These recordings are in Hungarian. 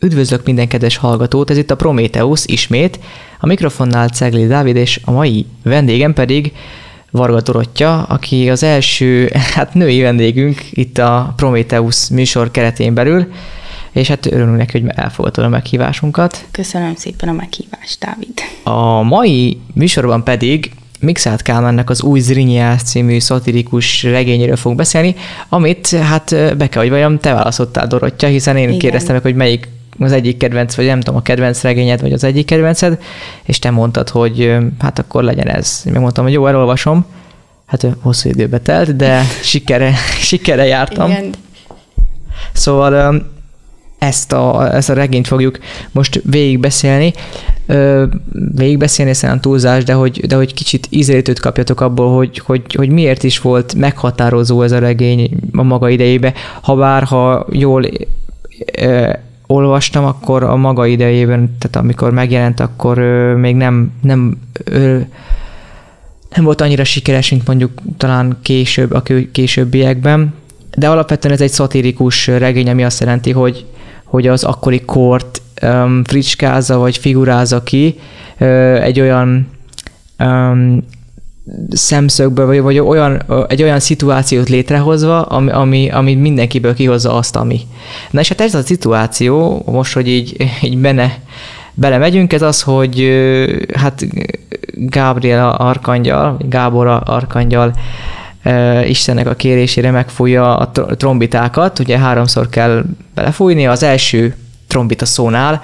Üdvözlök minden kedves hallgatót, ez itt a Prometheus ismét, a mikrofonnál Cegli Dávid, és a mai vendégem pedig Varga Dorottya, aki az első, hát női vendégünk itt a Prometheus műsor keretén belül, és hát örülünk neki, hogy elfogadtad a meghívásunkat. Köszönöm szépen a meghívást, Dávid. A mai műsorban pedig Mixát Kálmánnak az új Zrinyiász című szatirikus regényéről fogunk beszélni, amit hát be kell, hogy vajon te választottál Dorottya, hiszen én Igen. kérdeztem meg, hogy melyik az egyik kedvenc, vagy nem tudom, a kedvenc regényed, vagy az egyik kedvenced, és te mondtad, hogy hát akkor legyen ez. Én megmondtam, hogy jó, elolvasom. Hát hosszú időbe telt, de sikere, sikere jártam. Igen. Szóval ezt a, ezt a regényt fogjuk most végigbeszélni. Végigbeszélni szerintem túlzás, de hogy, de hogy kicsit ízlétőt kapjatok abból, hogy, hogy, hogy miért is volt meghatározó ez a regény a maga idejébe. Ha bár, ha jól olvastam, akkor a maga idejében, tehát amikor megjelent, akkor ö, még nem, nem, ö, nem volt annyira sikeres, mint mondjuk talán később, a későbbiekben, de alapvetően ez egy szatirikus regény, ami azt jelenti, hogy, hogy az akkori kort um, fricskázza vagy figurázza ki uh, egy olyan um, szemszögből, vagy, vagy olyan, egy olyan szituációt létrehozva, ami, ami, ami mindenkiből kihozza azt, ami. Na és hát ez a szituáció, most, hogy így, így benne, belemegyünk, ez az, hogy hát Gabriel Arkangyal, Gábor Arkangyal Istennek a kérésére megfújja a trombitákat, ugye háromszor kell belefújni, az első trombita szónál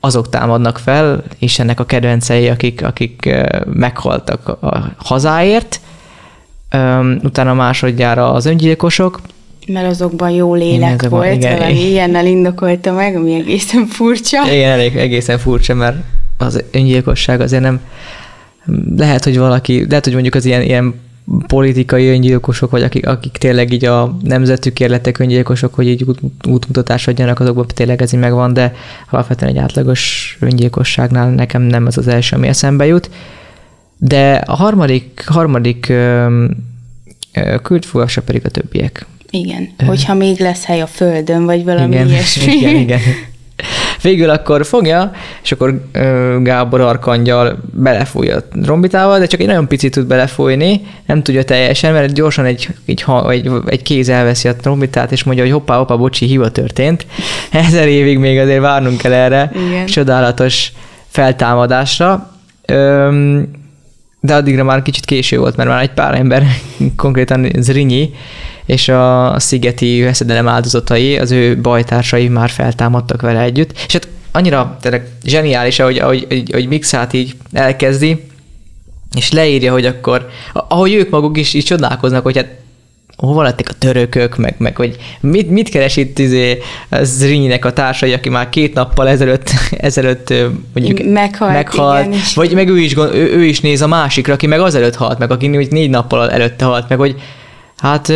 azok támadnak fel, és ennek a kedvencei, akik, akik meghaltak a hazáért, utána másodjára az öngyilkosok, mert azokban jó lélek igen, volt, igen, valami ilyennel indokolta meg, ami egészen furcsa. Igen, elég, egészen furcsa, mert az öngyilkosság azért nem, lehet, hogy valaki, lehet, hogy mondjuk az ilyen, ilyen politikai öngyilkosok, vagy akik, akik tényleg így a nemzetük lettek öngyilkosok, hogy így út, útmutatást adjanak, azokban tényleg ez így megvan, de alapvetően egy átlagos öngyilkosságnál nekem nem ez az első, ami eszembe jut. De a harmadik, harmadik küldfogasa pedig a többiek. Igen, hogyha még lesz hely a földön, vagy valami igen, ilyesmi. Igen, igen. Végül akkor fogja, és akkor Gábor Arkangyal belefújja a trombitával, de csak egy nagyon picit tud belefújni, nem tudja teljesen, mert gyorsan egy, egy, egy, egy kéz elveszi a trombitát, és mondja, hogy hoppá, hoppá, bocsi, hiba történt. Ezer évig még azért várnunk kell erre Igen. csodálatos feltámadásra. Öm, de addigra már kicsit késő volt, mert már egy pár ember, konkrétan Zrinyi, és a szigeti veszedelem áldozatai, az ő bajtársai már feltámadtak vele együtt. És hát annyira tényleg zseniális, ahogy, ahogy, ahogy, ahogy Mixát így elkezdi, és leírja, hogy akkor, ahogy ők maguk is így csodálkoznak, hogy hát hova lettek a törökök, meg, meg hogy mit, mit keres itt izé, Zrinyinek a társai, aki már két nappal ezelőtt, ezelőtt mondjuk meghalt, meghalt igen, vagy meg ő is, ő, ő is néz a másikra, aki meg azelőtt halt meg, aki négy nappal előtte halt meg, hogy hát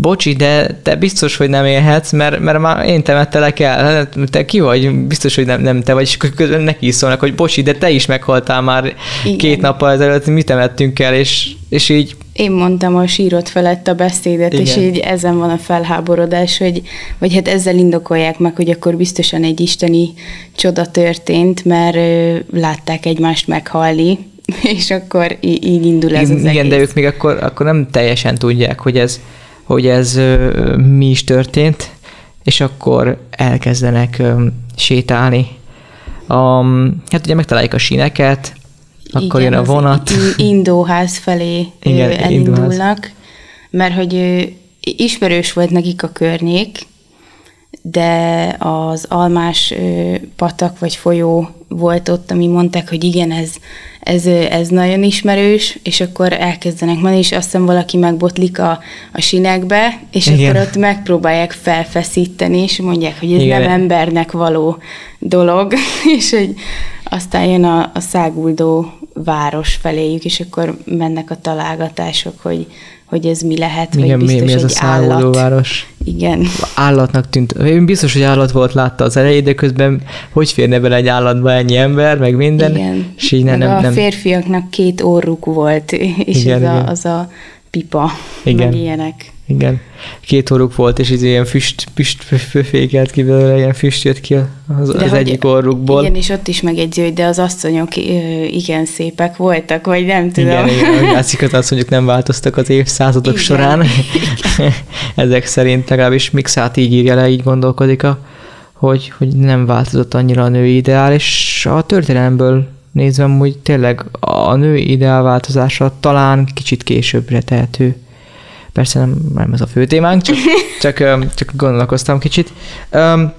bocsi, de te biztos, hogy nem élhetsz, mert, mert már én temettelek el. Hát, te ki vagy? Biztos, hogy nem, nem te vagy, és közben neki is szólnak, hogy bocsi, de te is meghaltál már Igen. két nappal ezelőtt, mi temettünk el, és, és így én mondtam a sírot felett a beszédet, Igen. és így ezen van a felháborodás, hogy, vagy hát ezzel indokolják meg, hogy akkor biztosan egy isteni csoda történt, mert ö, látták egymást meghalni, és akkor így, így indul ez Igen, az Igen, egész. de ők még akkor, akkor nem teljesen tudják, hogy ez, hogy ez mi is történt, és akkor elkezdenek sétálni. Um, hát ugye megtalálják a síneket, akkor Igen, jön a vonat. Indóház felé Igen, elindulnak, indóház. mert hogy ismerős volt nekik a környék, de az almás patak vagy folyó volt ott, ami mondták, hogy igen, ez, ez, ez nagyon ismerős, és akkor elkezdenek menni, és azt hiszem valaki megbotlik a, a sinekbe, és igen. akkor ott megpróbálják felfeszíteni, és mondják, hogy ez igen. nem embernek való dolog, és hogy aztán jön a, a száguldó város feléjük, és akkor mennek a találgatások, hogy hogy ez mi lehet, Igen, vagy biztos mi, mi ez egy a állat. város? Igen. Állatnak tűnt. Én biztos, hogy állat volt, látta az elején, de közben hogy férne bele egy állatba ennyi ember, meg minden. Igen. És így nem, nem, a férfiaknak két orruk volt, és igen, ez. A, az a pipa, Igen. meg ilyenek. Igen. Két orruk volt, és ez ilyen füst, füst fékelt ki belőle, ilyen füst jött ki az, az egyik orrukból. Igen, és ott is megjegyzi, hogy de az asszonyok igen szépek voltak, vagy nem tudom. Igen, igen látszik, az asszonyok nem változtak az évszázadok igen. során. Igen. Ezek szerint legalábbis Mixát így írja le, így gondolkodik, a, hogy, hogy nem változott annyira a női ideál, és a történelemből nézve, hogy tényleg a női ideál változása talán kicsit későbbre tehető Persze nem, nem ez a fő témánk, csak, csak, csak gondolkoztam kicsit. Um,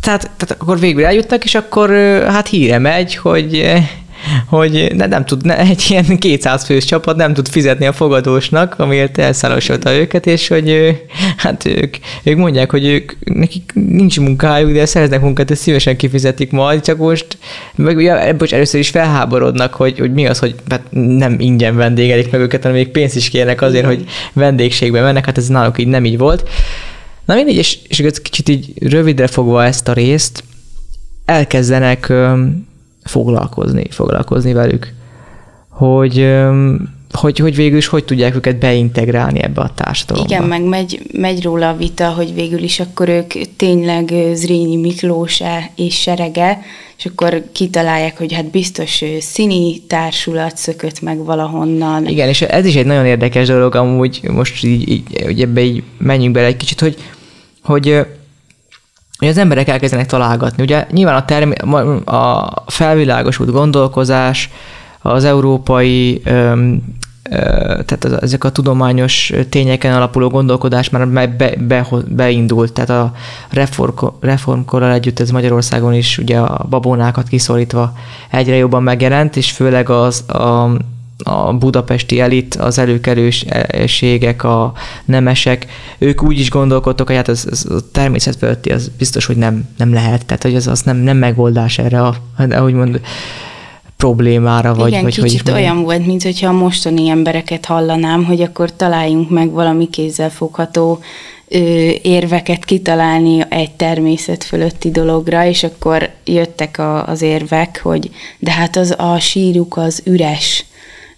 tehát, tehát akkor végül eljutnak, és akkor hát híre megy, hogy hogy ne, nem tud, ne, egy ilyen 200 fős csapat nem tud fizetni a fogadósnak, amiért elszállosolta őket, és hogy hát ők, ők mondják, hogy ők, nekik nincs munkájuk, de szereznek munkát, ezt szívesen kifizetik majd, csak most meg ugye, bocs, először is felháborodnak, hogy, hogy mi az, hogy hát nem ingyen vendégelik meg őket, hanem még pénzt is kérnek azért, hogy vendégségbe mennek, hát ez náluk így nem így volt. Na mindegy, és, és kicsit így rövidre fogva ezt a részt, elkezdenek foglalkozni, foglalkozni velük, hogy, hogy, hogy végül is hogy tudják őket beintegrálni ebbe a társadalomba. Igen, meg megy, megy róla a vita, hogy végül is akkor ők tényleg Zrínyi Miklós és serege, és akkor kitalálják, hogy hát biztos színi társulat szökött meg valahonnan. Igen, és ez is egy nagyon érdekes dolog, amúgy most így, így hogy ebbe így menjünk bele egy kicsit, hogy, hogy hogy az emberek elkezdenek találgatni. Ugye nyilván a, termi- a felvilágosult gondolkozás, az európai, öm, ö, tehát ezek a tudományos tényeken alapuló gondolkodás már be, be, beindult, tehát a reform, reformkorral együtt ez Magyarországon is ugye a babónákat kiszorítva egyre jobban megjelent, és főleg az a a budapesti elit, az előkerőségek, a nemesek, ők úgy is gondolkodtak, hogy hát ez, ez a természet fölötti, az biztos, hogy nem, nem lehet, tehát hogy az, az nem, nem megoldás erre a, ahogy mond, problémára, vagy Igen, vagy kicsit hogy olyan volt, mint hogyha a mostani embereket hallanám, hogy akkor találjunk meg valami kézzelfogható ö, érveket kitalálni egy természet fölötti dologra, és akkor jöttek a, az érvek, hogy de hát az a síruk az üres,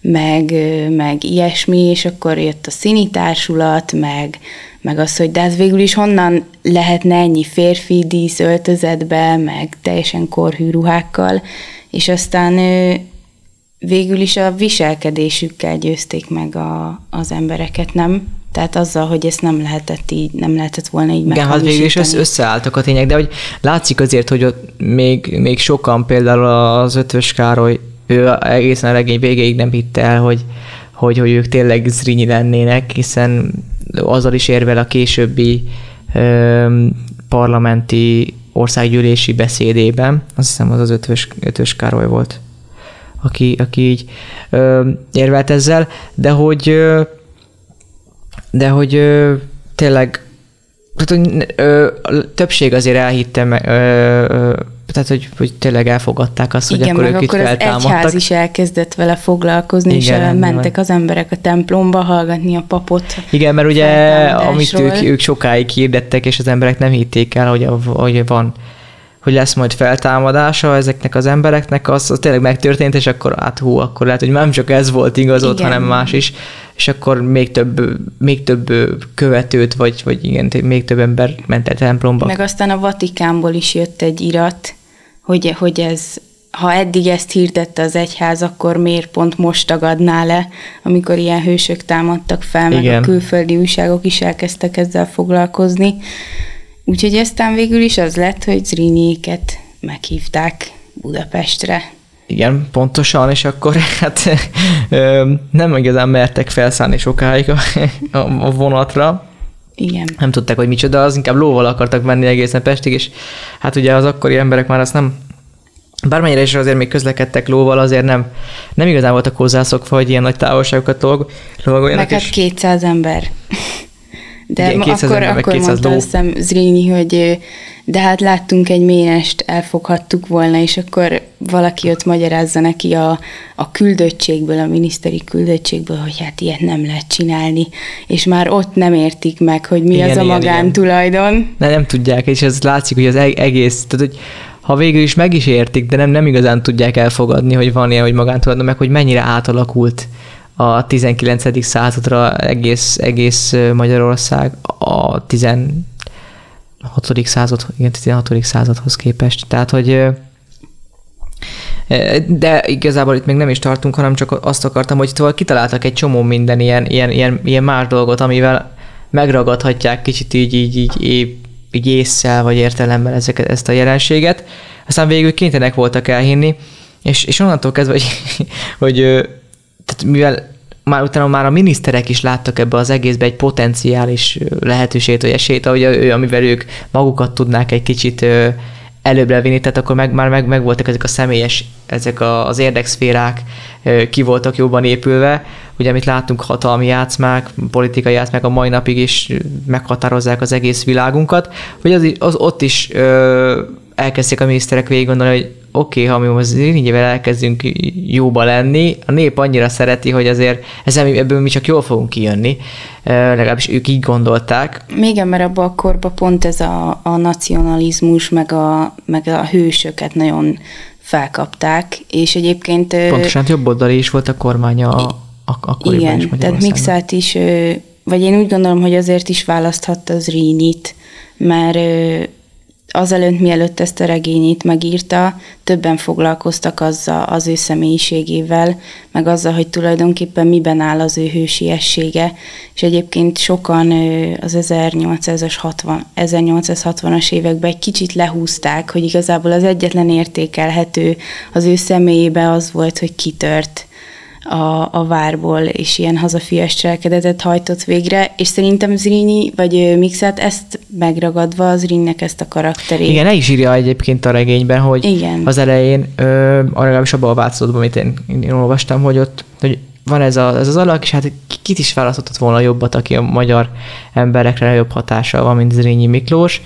meg, meg ilyesmi, és akkor jött a színi társulat, meg, meg az, hogy de ez hát végül is honnan lehetne ennyi férfi dísz öltözetbe, meg teljesen korhű ruhákkal, és aztán végül is a viselkedésükkel győzték meg a, az embereket, nem? Tehát azzal, hogy ezt nem lehetett így, nem lehetett volna így Igen, hát végül is összeálltak a tények, de hogy látszik azért, hogy ott még, még sokan, például az Ötvös Károly ő egészen a regény végéig nem hitte el, hogy, hogy, hogy ők tényleg Zrínyi lennének, hiszen azzal is érvel a későbbi ö, parlamenti országgyűlési beszédében, azt hiszem az az ötvös, ötvös Károly volt, aki, aki így ö, érvelt ezzel, de hogy ö, de hogy ö, tényleg tehát, hogy, ö, a többség azért elhitte ö, ö, tehát hogy, hogy tényleg elfogadták azt, Igen, hogy akkor ők itt feltámadtak. Igen, egyház is elkezdett vele foglalkozni, Igen, és mentek van. az emberek a templomba hallgatni a papot. Igen, mert ugye amit ők, ők sokáig hirdettek, és az emberek nem hitték el, hogy, hogy van hogy lesz majd feltámadása ezeknek az embereknek, az, az tényleg megtörtént, és akkor hát hú, akkor lehet, hogy nem csak ez volt igaz ott, hanem más is, és akkor még több, még több követőt, vagy, vagy igen, még több ember ment el templomba. Meg aztán a Vatikánból is jött egy irat, hogy, hogy ez, ha eddig ezt hirdette az egyház, akkor miért pont most tagadná le, amikor ilyen hősök támadtak fel, meg Igen. a külföldi újságok is elkezdtek ezzel foglalkozni. Úgyhogy aztán végül is az lett, hogy Zrínyiéket meghívták Budapestre. Igen, pontosan, és akkor hát nem igazán mertek felszállni sokáig a, a vonatra, igen. Nem tudták, hogy micsoda, az inkább lóval akartak menni egészen Pestig, és hát ugye az akkori emberek már azt nem Bármennyire is azért még közlekedtek lóval, azért nem, nem igazán voltak hozzászokva, hogy ilyen nagy távolságokat lovagoljanak. Meg hát 200 ember. De Igen, 200 akkor, ember, akkor 200 mondta ló. azt hiszem Zrínyi, hogy de hát láttunk egy ménest, elfoghattuk volna, és akkor valaki ott magyarázza neki a, a küldöttségből, a miniszteri küldöttségből, hogy hát ilyet nem lehet csinálni, és már ott nem értik meg, hogy mi igen, az a igen, magántulajdon. Igen. Ne, nem tudják, és ez látszik, hogy az egész, tehát hogy ha végül is meg is értik, de nem, nem igazán tudják elfogadni, hogy van ilyen, hogy magántulajdon, meg hogy mennyire átalakult a 19. századra egész, egész Magyarország a 16. század, igen, 16. századhoz képest. Tehát, hogy de igazából itt még nem is tartunk, hanem csak azt akartam, hogy tovább kitaláltak egy csomó minden ilyen, ilyen, ilyen, ilyen más dolgot, amivel megragadhatják kicsit így, így, így, így, így vagy értelemmel ezeket, ezt a jelenséget. Aztán végül kénytelenek voltak elhinni, és, és onnantól kezdve, hogy, hogy tehát mivel már utána már a miniszterek is láttak ebbe az egészbe egy potenciális lehetőséget, vagy esélyt, ahogy ő, amivel ők magukat tudnák egy kicsit előbbre vinni, tehát akkor meg, már meg, meg voltak ezek a személyes, ezek a, az érdekszférák ki voltak jobban épülve. Ugye, amit láttunk, hatalmi játszmák, politikai játszmák a mai napig is meghatározzák az egész világunkat, hogy az, az ott is ö, elkezdték a miniszterek végig gondolni, hogy oké, okay, ha mi most irigyével elkezdünk jóba lenni, a nép annyira szereti, hogy azért ezzel, ebből mi csak jól fogunk kijönni, legalábbis ők így gondolták. Még mert abban a korban pont ez a, a nacionalizmus, meg a, meg a hősöket nagyon felkapták, és egyébként... Pontosan jobb oldali is volt a kormánya a, a, akkoriban igen, is tehát Mixát is, vagy én úgy gondolom, hogy azért is választhatta az Rínit, mert azelőtt, mielőtt ezt a regényét megírta, többen foglalkoztak azzal, az ő személyiségével, meg azzal, hogy tulajdonképpen miben áll az ő hősiessége, és egyébként sokan az 1860, 1860-as években egy kicsit lehúzták, hogy igazából az egyetlen értékelhető az ő személyébe az volt, hogy kitört a, a várból, és ilyen hazafias cselekedetet hajtott végre, és szerintem Zrínyi, vagy Mixet ezt megragadva, Zrínnek ezt a karakterét. Igen, el is írja egyébként a regényben, hogy Igen. az elején, ö, legalábbis abban a változatban, amit én, én olvastam, hogy ott hogy van ez, a, ez az alak, és hát kit is választhatott volna jobbat, aki a magyar emberekre jobb hatással van, mint Zrínyi Miklós,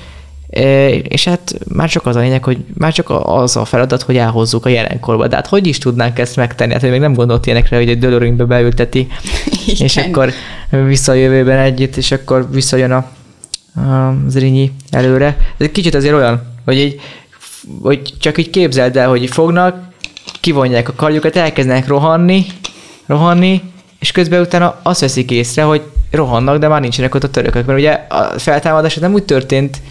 és hát már csak az a lényeg, hogy már csak az a feladat, hogy elhozzuk a jelenkorba. De hát hogy is tudnánk ezt megtenni? Hát még nem gondolt ilyenekre, hogy egy Dölöringbe beülteti, Igen. és akkor vissza a jövőben együtt, és akkor visszajön a, a Zrínyi előre. Ez egy kicsit azért olyan, hogy, így, hogy csak így képzeld el, hogy fognak, kivonják a karjukat, elkezdenek rohanni, rohanni, és közben utána azt veszik észre, hogy rohannak, de már nincsenek ott a törökök. Mert ugye a feltámadás nem úgy történt,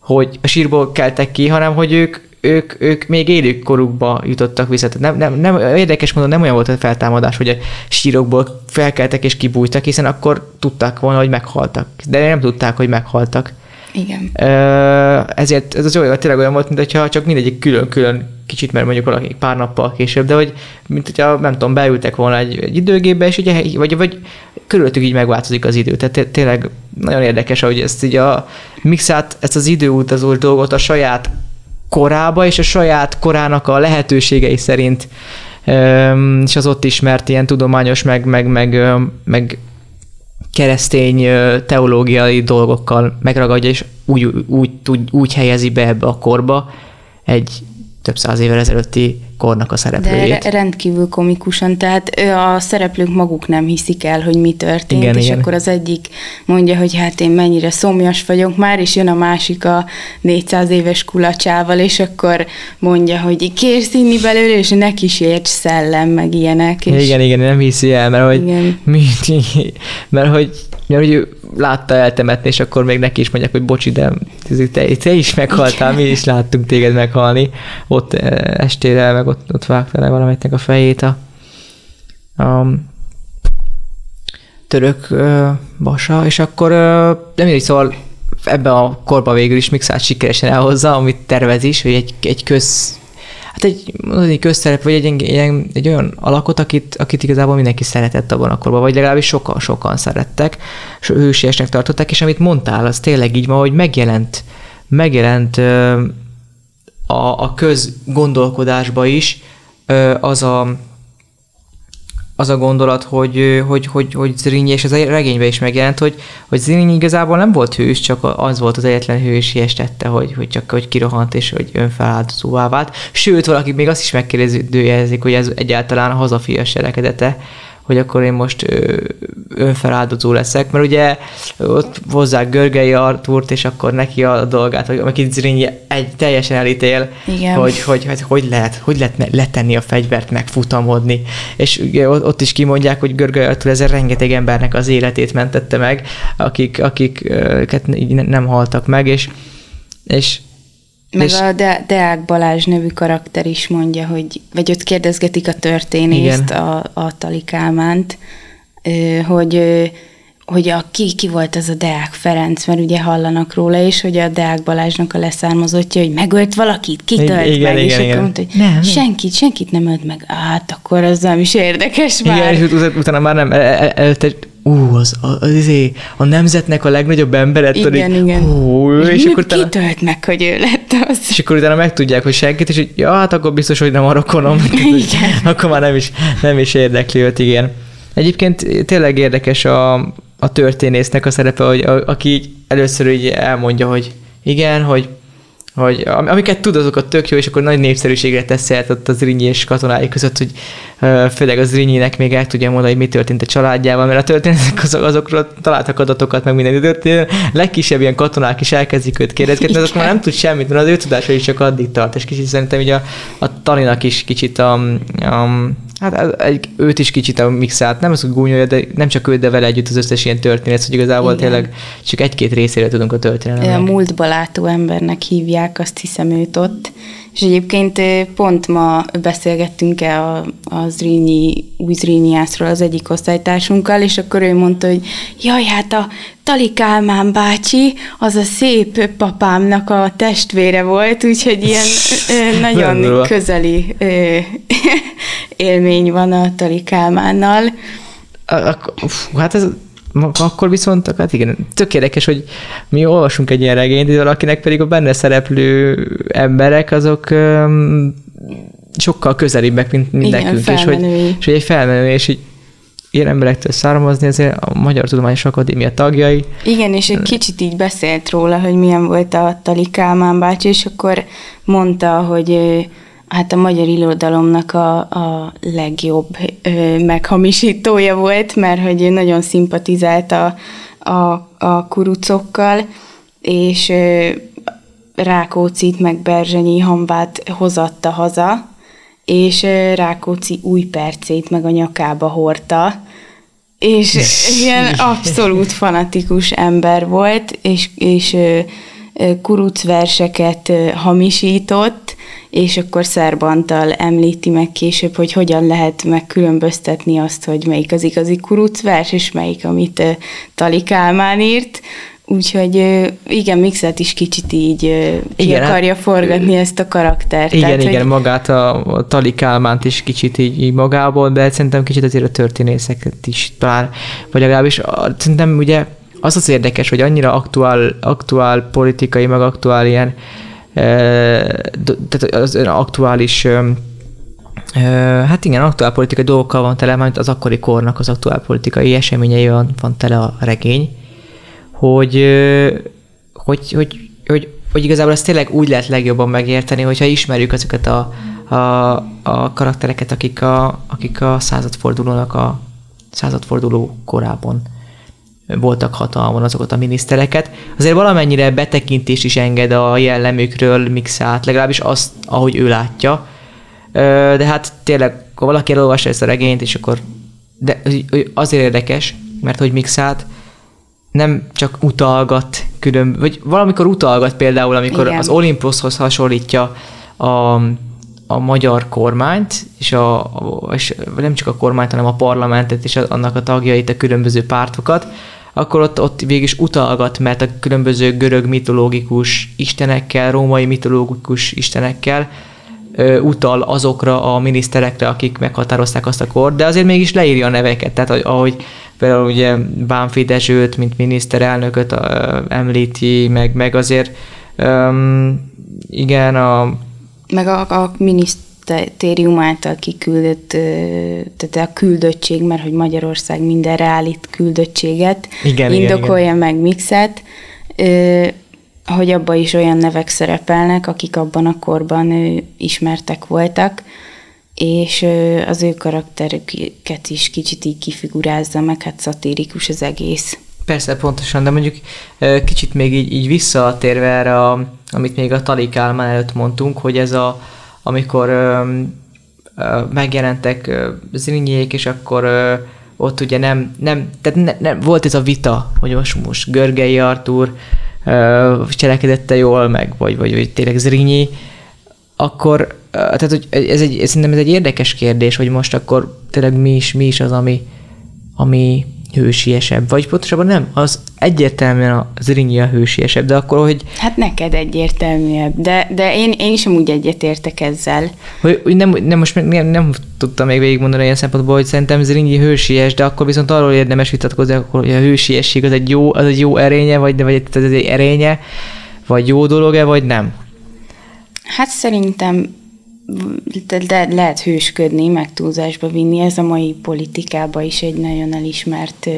hogy a sírból keltek ki, hanem hogy ők, ők, ők még élők korukba jutottak vissza. Tehát nem, nem, nem, érdekes módon nem olyan volt a feltámadás, hogy a sírokból felkeltek és kibújtak, hiszen akkor tudták volna, hogy meghaltak. De nem tudták, hogy meghaltak. Igen. Ezért ez az olyan, tényleg olyan volt, mintha csak mindegyik külön-külön kicsit, mert mondjuk valaki pár nappal később, de hogy, mint hogyha, nem tudom, beültek volna egy, egy időgépbe, és ugye, vagy, vagy körülöttük így megváltozik az idő. Tehát tényleg nagyon érdekes, hogy ezt így a mixát, ezt az időutazós dolgot a saját korába és a saját korának a lehetőségei szerint és az ott ismert ilyen tudományos, meg, meg, meg, meg keresztény teológiai dolgokkal megragadja, és úgy, úgy, úgy, úgy helyezi be ebbe a korba egy több száz évvel ezelőtti kornak a szereplőjét. De rendkívül komikusan, tehát a szereplők maguk nem hiszik el, hogy mi történt, igen, és igen. akkor az egyik mondja, hogy hát én mennyire szomjas vagyok már, és jön a másik a 400 éves kulacsával, és akkor mondja, hogy kérsz inni belőle, és neki is ért szellem, meg ilyenek. És... Igen, igen, nem hiszi el, mert hogy, igen. Mi, mert hogy mert hogy látta eltemetni, és akkor még neki is mondják, hogy bocsi, de te, te is meghaltál, mi is láttunk téged meghalni. Ott eh, estére, meg ott, ott vágta le valamelyiknek a fejét a, a török uh, basa, és akkor uh, nem mindegy, szóval ebben a korban végül is Mixát sikeresen elhozza, amit tervez is, hogy egy, egy köz hát egy, egy közszerep, vagy egy, egy, egy olyan alakot, akit, akit igazából mindenki szeretett abban a korban, vagy legalábbis sokan, sokan szerettek, és hősiesnek tartották, és amit mondtál, az tényleg így ma, hogy megjelent, megjelent a, a közgondolkodásba is az a, az a gondolat, hogy, hogy, hogy, hogy Zrínyi, és ez a regényben is megjelent, hogy, hogy Zrínyi igazából nem volt hős, csak az volt az egyetlen hős, tette, hogy, hogy csak hogy kirohant és hogy önfeláldozóvá vált. Sőt, valaki még azt is megkérdezőjelzik, hogy ez egyáltalán hazafias cselekedete, hogy akkor én most önfeláldozó leszek, mert ugye ott hozzák Görgei Artúrt, és akkor neki a dolgát, hogy akit Zrínyi egy teljesen elítél, Igen. Hogy, hogy, hogy, hogy, lehet, hogy lehet letenni a fegyvert, megfutamodni. És ugye ott is kimondják, hogy Görgei Artúr ezzel rengeteg embernek az életét mentette meg, akik, akiket nem haltak meg, és, és meg és... a De- Deák Balázs nevű karakter is mondja, hogy, vagy ott kérdezgetik a történészt, a, a Tali Kálmánt, hogy hogy a, ki, ki volt az a Deák Ferenc, mert ugye hallanak róla is, hogy a Deák Balázsnak a leszármazottja, hogy megölt valakit, ki tölt igen, meg, igen, és igen. akkor mondta, hogy nem, senkit, senkit nem ölt meg. Hát akkor az nem is érdekes már. Igen, és ut- utána már nem, előtte ú, az, az, az, az, a nemzetnek a legnagyobb emberet. Igen, tudod, igen. Hú, és, és akkor utána, tölt meg, hogy ő lett az. És akkor utána megtudják, hogy senkit, és hogy ja, hát akkor biztos, hogy nem a rokonom. igen. akkor már nem is, nem is érdekli őt, igen. Egyébként tényleg érdekes a, a történésznek a szerepe, hogy a, aki így először így elmondja, hogy igen, hogy hogy amiket tud, azokat tök jó, és akkor nagy népszerűségre tesz el ott az Rinyi és katonái között, hogy főleg az Rinyinek még el tudja mondani, hogy mi történt a családjával, mert a történetek azok, azokról találtak adatokat, meg minden történet. Legkisebb ilyen katonák is elkezdik őt kérdezgetni, azok már nem tud semmit, mert az ő tudása is csak addig tart, és kicsit szerintem így a, a Talinak is kicsit a, a Hát egy, őt is kicsit a mixált, nem az, hogy gúnyolja, de nem csak őt, de vele együtt az összes ilyen történet, hogy igazából Igen. tényleg csak egy-két részére tudunk a történelemnek. A múltba látó embernek hívják, azt hiszem őt ott. És egyébként pont ma beszélgettünk-e a, a Zrínyi, új Zrínyiászról az egyik osztálytársunkkal, és akkor ő mondta, hogy jaj, hát a Tali Kálmán bácsi, az a szép papámnak a testvére volt, úgyhogy ilyen nagyon közeli élmény van a Tali Kálmánnal. Hát ez akkor viszont, hát igen, tök érdekes, hogy mi olvasunk egy ilyen regényt, de valakinek pedig a benne szereplő emberek, azok um, sokkal közelibbek, mint, mint igen. És hogy, és hogy egy felmenő, és hogy ilyen emberektől származni, ezért a Magyar Tudományos Akadémia tagjai. Igen, és egy kicsit így beszélt róla, hogy milyen volt a Tali Kálmán bácsi, és akkor mondta, hogy hát a magyar irodalomnak a, a legjobb ö, meghamisítója volt, mert hogy nagyon szimpatizált a, a, a kurucokkal, és ö, Rákócit meg Berzsenyi Hambát hozatta haza, és ö, Rákóczi új percét meg a nyakába hordta, és ilyen abszolút fanatikus ember volt, és, és ö, kuruc verseket hamisított, és akkor Szerbantal említi meg később, hogy hogyan lehet megkülönböztetni azt, hogy melyik az igazi kurucvers, és melyik, amit Tali Kálmán írt. Úgyhogy igen, Mixet is kicsit így igen, hát akarja hát, forgatni ezt a karaktert. Igen, Tehát, igen, hogy... magát a, a Tali Kálmánt is kicsit így, így magából, de szerintem kicsit azért a történészeket is talán, vagy legalábbis a, szerintem ugye az az érdekes, hogy annyira aktuál, aktuál politikai, meg aktuál ilyen tehát az aktuális Hát igen, aktuál politikai dolgokkal van tele, mert az akkori kornak az aktuál politikai eseményei van, van tele a regény, hogy, hogy, hogy, hogy, hogy igazából ezt tényleg úgy lehet legjobban megérteni, hogyha ismerjük azokat a, a, a karaktereket, akik a, akik a századfordulónak a századforduló korában voltak hatalmon azokat a minisztereket. Azért valamennyire betekintést is enged a jellemükről mixát, legalábbis azt, ahogy ő látja. De hát tényleg, ha valaki elolvassa ezt a regényt, és akkor de azért érdekes, mert hogy mixát nem csak utalgat külön, vagy valamikor utalgat például, amikor Igen. az Olympushoz hasonlítja a, a magyar kormányt, és, a, a, és nem csak a kormányt, hanem a parlamentet és annak a tagjait, a különböző pártokat, akkor ott, ott végig is utalgat, mert a különböző görög mitológikus istenekkel, római mitológikus istenekkel ö, utal azokra a miniszterekre, akik meghatározták azt a kort, de azért mégis leírja a neveket, tehát ahogy például ugye Bánfi Dezsőt, mint miniszterelnököt ö, említi, meg, meg azért öm, igen, a meg a, a miniszt minisztérium által kiküldött, tehát a küldöttség, mert hogy Magyarország mindenre állít küldöttséget, igen, indokolja igen, igen. meg mixet, hogy abban is olyan nevek szerepelnek, akik abban a korban ismertek voltak, és az ő karakterüket is kicsit így kifigurázza, meg hát szatirikus az egész. Persze, pontosan, de mondjuk kicsit még így, így visszatérve erre, a, amit még a Talik Álmán előtt mondtunk, hogy ez a, amikor ö, ö, megjelentek Zrinyék, és akkor ö, ott ugye nem, nem tehát ne, nem, volt ez a vita, hogy most, most Görgei Artúr ö, cselekedette jól, meg vagy, vagy, vagy tényleg Zrinyi, akkor tehát, hogy ez egy, szerintem ez egy érdekes kérdés, hogy most akkor tényleg mi is, mi is az, ami, ami hősiesebb, vagy pontosabban nem, az egyértelműen a Zrinyi a hősiesebb, de akkor, hogy... Hát neked egyértelműebb, de, de én, én is amúgy egyetértek ezzel. Hogy, hogy nem, nem, most nem, nem tudtam még végigmondani ilyen szempontból, hogy szerintem Zrinyi hősies, de akkor viszont arról érdemes vitatkozni, akkor, hogy a hősiesség az egy jó, az egy jó erénye, vagy, vagy ez egy erénye, vagy jó dolog-e, vagy nem? Hát szerintem de lehet hősködni, meg túlzásba vinni. Ez a mai politikában is egy nagyon elismert,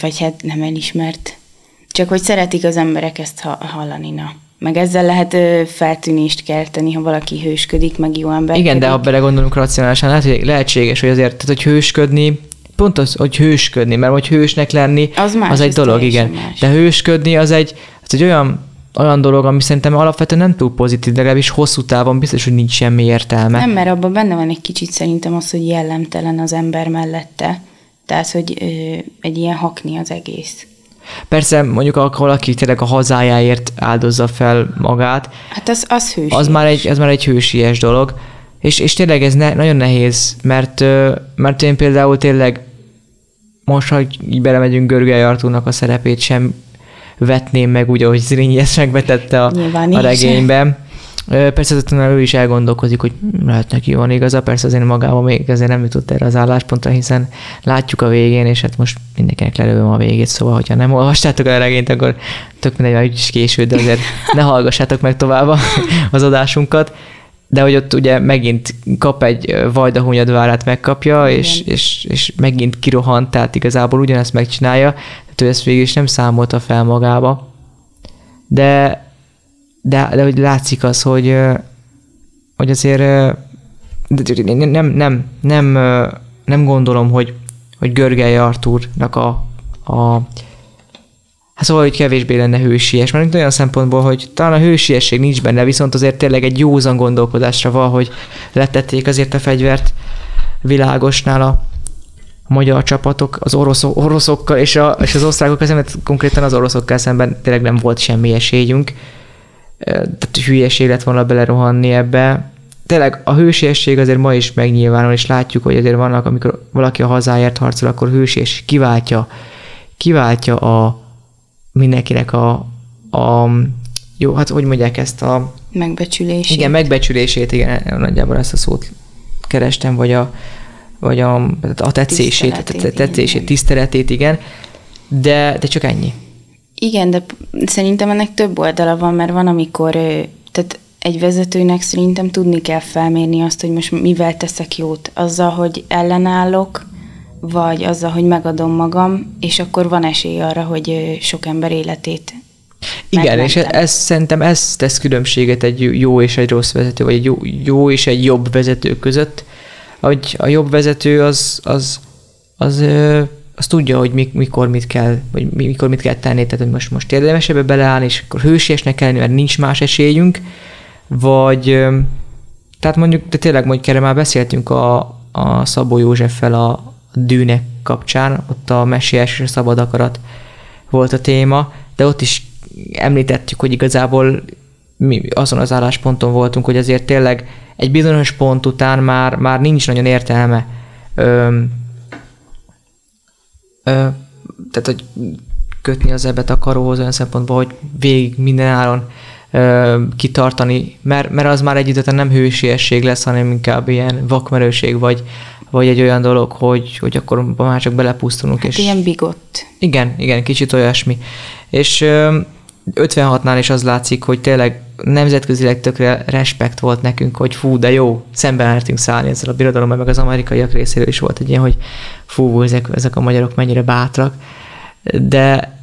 vagy hát nem elismert, csak hogy szeretik az emberek ezt hallani, na. Meg ezzel lehet feltűnést kelteni, ha valaki hősködik, meg jó ember. Igen, de ha belegondolunk racionálisan, lehet, hogy lehetséges, hogy azért, tehát, hogy hősködni, pont az, hogy hősködni, mert hogy hősnek lenni, az, más, az egy dolog, igen. Más. De hősködni az egy, az egy olyan olyan dolog, ami szerintem alapvetően nem túl pozitív, de legalábbis hosszú távon biztos, hogy nincs semmi értelme. Nem, mert abban benne van egy kicsit szerintem az, hogy jellemtelen az ember mellette. Tehát, hogy ö, egy ilyen hakni az egész. Persze, mondjuk ha valaki tényleg a hazájáért áldozza fel magát. Hát az, az hősies. Az már egy, ez már egy hősies dolog. És, és tényleg ez ne, nagyon nehéz, mert, mert én például tényleg most, hogy így belemegyünk Görgely Artúrnak a szerepét sem vetném meg úgy, ahogy Zrínyi ezt megvetette a, a regényben. Persze ő is elgondolkozik, hogy lehet neki van igaza, persze azért magában még ezért nem jutott erre az álláspontra, hiszen látjuk a végén, és hát most mindenkinek lelőm a végét, szóval, hogyha nem olvastátok a regényt, akkor tök mindegy, hogy is késő, de azért ne hallgassátok meg tovább az adásunkat. De hogy ott ugye megint kap egy vajdahunyadvárát megkapja, és, és, és megint kirohant, tehát igazából ugyanezt megcsinálja, tehát ő ezt végül is nem számolta fel magába. De, de, de hogy látszik az, hogy, hogy azért de nem, nem, nem, nem gondolom, hogy, hogy Görgely Artúrnak a, a Hát szóval, hogy kevésbé lenne hősies, mert olyan szempontból, hogy talán a hősiesség nincs benne, viszont azért tényleg egy józan gondolkodásra van, hogy letették azért a fegyvert világosnál a, magyar csapatok az oroszok, oroszokkal és, a, és az osztrákokkal szemben, konkrétan az oroszokkal szemben tényleg nem volt semmi esélyünk. Tehát hülyeség lett volna belerohanni ebbe. Tényleg a hősiesség azért ma is megnyilvánul, és látjuk, hogy azért vannak, amikor valaki a hazáért harcol, akkor hősies kiváltja, kiváltja a mindenkinek a, a jó, hát hogy mondják ezt a... Megbecsülését. Igen, megbecsülését, igen, nagyjából ezt a szót kerestem, vagy a, vagy a, a tetszését, tiszteletét, tetszését, igen. tiszteletét, igen, de, de csak ennyi. Igen, de szerintem ennek több oldala van, mert van, amikor tehát egy vezetőnek szerintem tudni kell felmérni azt, hogy most mivel teszek jót. Azzal, hogy ellenállok, vagy azzal, hogy megadom magam, és akkor van esély arra, hogy sok ember életét igen, megmentem. és ez, szerintem ez tesz különbséget egy jó és egy rossz vezető, vagy egy jó, jó és egy jobb vezető között, hogy a jobb vezető az, az, az, az, tudja, hogy mikor mit kell, vagy mikor mit kell tenni, tehát hogy most, most érdemes ebbe beleállni, és akkor hősiesnek kell lenni, mert nincs más esélyünk, vagy tehát mondjuk, de tényleg mondjuk erre már beszéltünk a, a Szabó Józseffel a dűnek kapcsán, ott a messiás és a szabad akarat volt a téma, de ott is említettük, hogy igazából mi azon az állásponton voltunk, hogy azért tényleg egy bizonyos pont után már, már nincs nagyon értelme ö, ö, tehát, hogy kötni az ebet a karóhoz olyan szempontból, hogy végig minden áron ö, kitartani, mert, mert az már egy nem hősiesség lesz, hanem inkább ilyen vakmerőség, vagy, vagy egy olyan dolog, hogy, hogy akkor már csak belepusztulunk. Hát és ilyen bigott. Igen, igen, kicsit olyasmi. És ö, 56-nál is az látszik, hogy tényleg nemzetközileg tökre respekt volt nekünk, hogy fú, de jó, szemben lehetünk szállni ezzel a birodalommal, meg az amerikaiak részéről is volt egy ilyen, hogy fú, ezek, ezek a magyarok mennyire bátrak, de,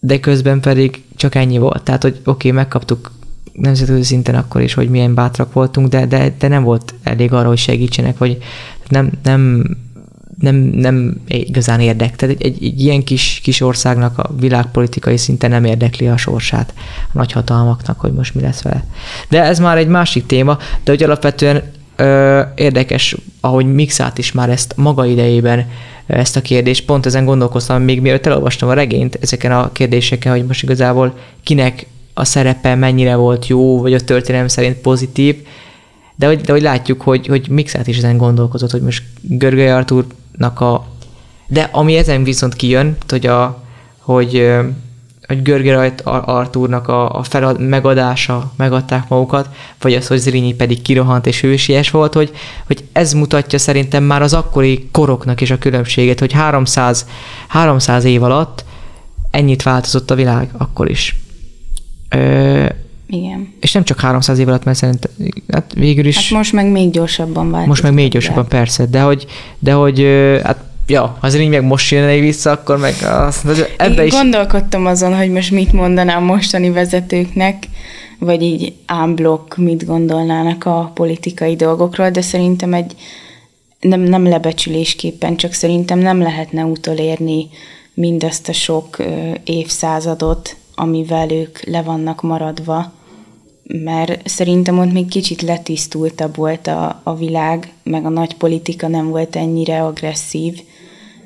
de közben pedig csak ennyi volt. Tehát, hogy oké, okay, megkaptuk nemzetközi szinten akkor is, hogy milyen bátrak voltunk, de, de, de nem volt elég arra, hogy segítsenek, vagy nem, nem, nem, nem igazán érdek. Tehát egy, egy, egy ilyen kis, kis országnak a világpolitikai szinten nem érdekli a sorsát a nagyhatalmaknak, hogy most mi lesz vele. De ez már egy másik téma, de hogy alapvetően ö, érdekes, ahogy Mixát is már ezt maga idejében ezt a kérdést, pont ezen gondolkoztam, még mielőtt elolvastam a regényt ezeken a kérdéseken, hogy most igazából kinek a szerepe mennyire volt jó, vagy a történelem szerint pozitív, de hogy, de hogy látjuk, hogy, hogy Mixát is ezen gondolkozott, hogy most Görgely Artúrnak a... De ami ezen viszont kijön, hogy, a, hogy, hogy Görgely Artúrnak a, a felad, megadása, megadták magukat, vagy az, hogy Zrínyi pedig kirohant és hősies volt, hogy, hogy ez mutatja szerintem már az akkori koroknak is a különbséget, hogy 300, 300 év alatt ennyit változott a világ akkor is. Ö, igen. És nem csak 300 év alatt, mert szerintem hát végül is... Hát most meg még gyorsabban változik. Most meg még gyorsabban, de. persze, de hogy, de hogy hát ja, ha az így meg most jönne vissza, akkor meg az, ebbe Én is... gondolkodtam azon, hogy most mit mondanám mostani vezetőknek, vagy így ámblok mit gondolnának a politikai dolgokról, de szerintem egy nem, nem lebecsülésképpen, csak szerintem nem lehetne utolérni mindazt a sok évszázadot, amivel ők le vannak maradva, mert szerintem ott még kicsit letisztultabb volt a, a világ, meg a nagy politika nem volt ennyire agresszív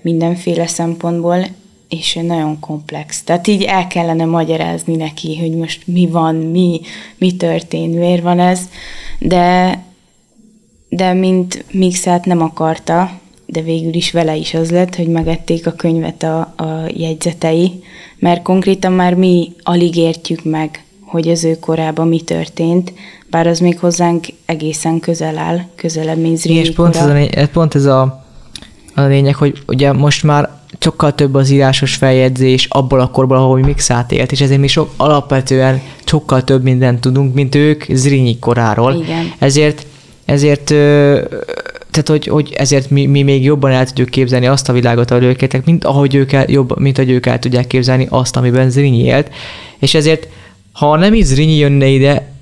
mindenféle szempontból, és nagyon komplex. Tehát így el kellene magyarázni neki, hogy most mi van, mi, mi történt, miért van ez, de, de mint Mixát nem akarta, de végül is vele is az lett, hogy megették a könyvet a, a jegyzetei, mert konkrétan már mi alig értjük meg, hogy az ő korában mi történt, bár az még hozzánk egészen közel áll, közelebb, mint Zrínyi És pont ez, a, pont ez a, a lényeg, hogy ugye most már sokkal több az írásos feljegyzés abból a korból, ahol mi mixát élt, és ezért mi sok alapvetően sokkal több mindent tudunk, mint ők Zrínyi koráról. Igen. Ezért, ezért tehát hogy, hogy ezért mi, mi még jobban el tudjuk képzelni azt a világot, ahol ők éltek, mint ahogy ők el, jobb, mint ahogy ők el tudják képzelni azt, amiben Zrínyi élt. És ezért, ha nem is Zrínyi jönne ide,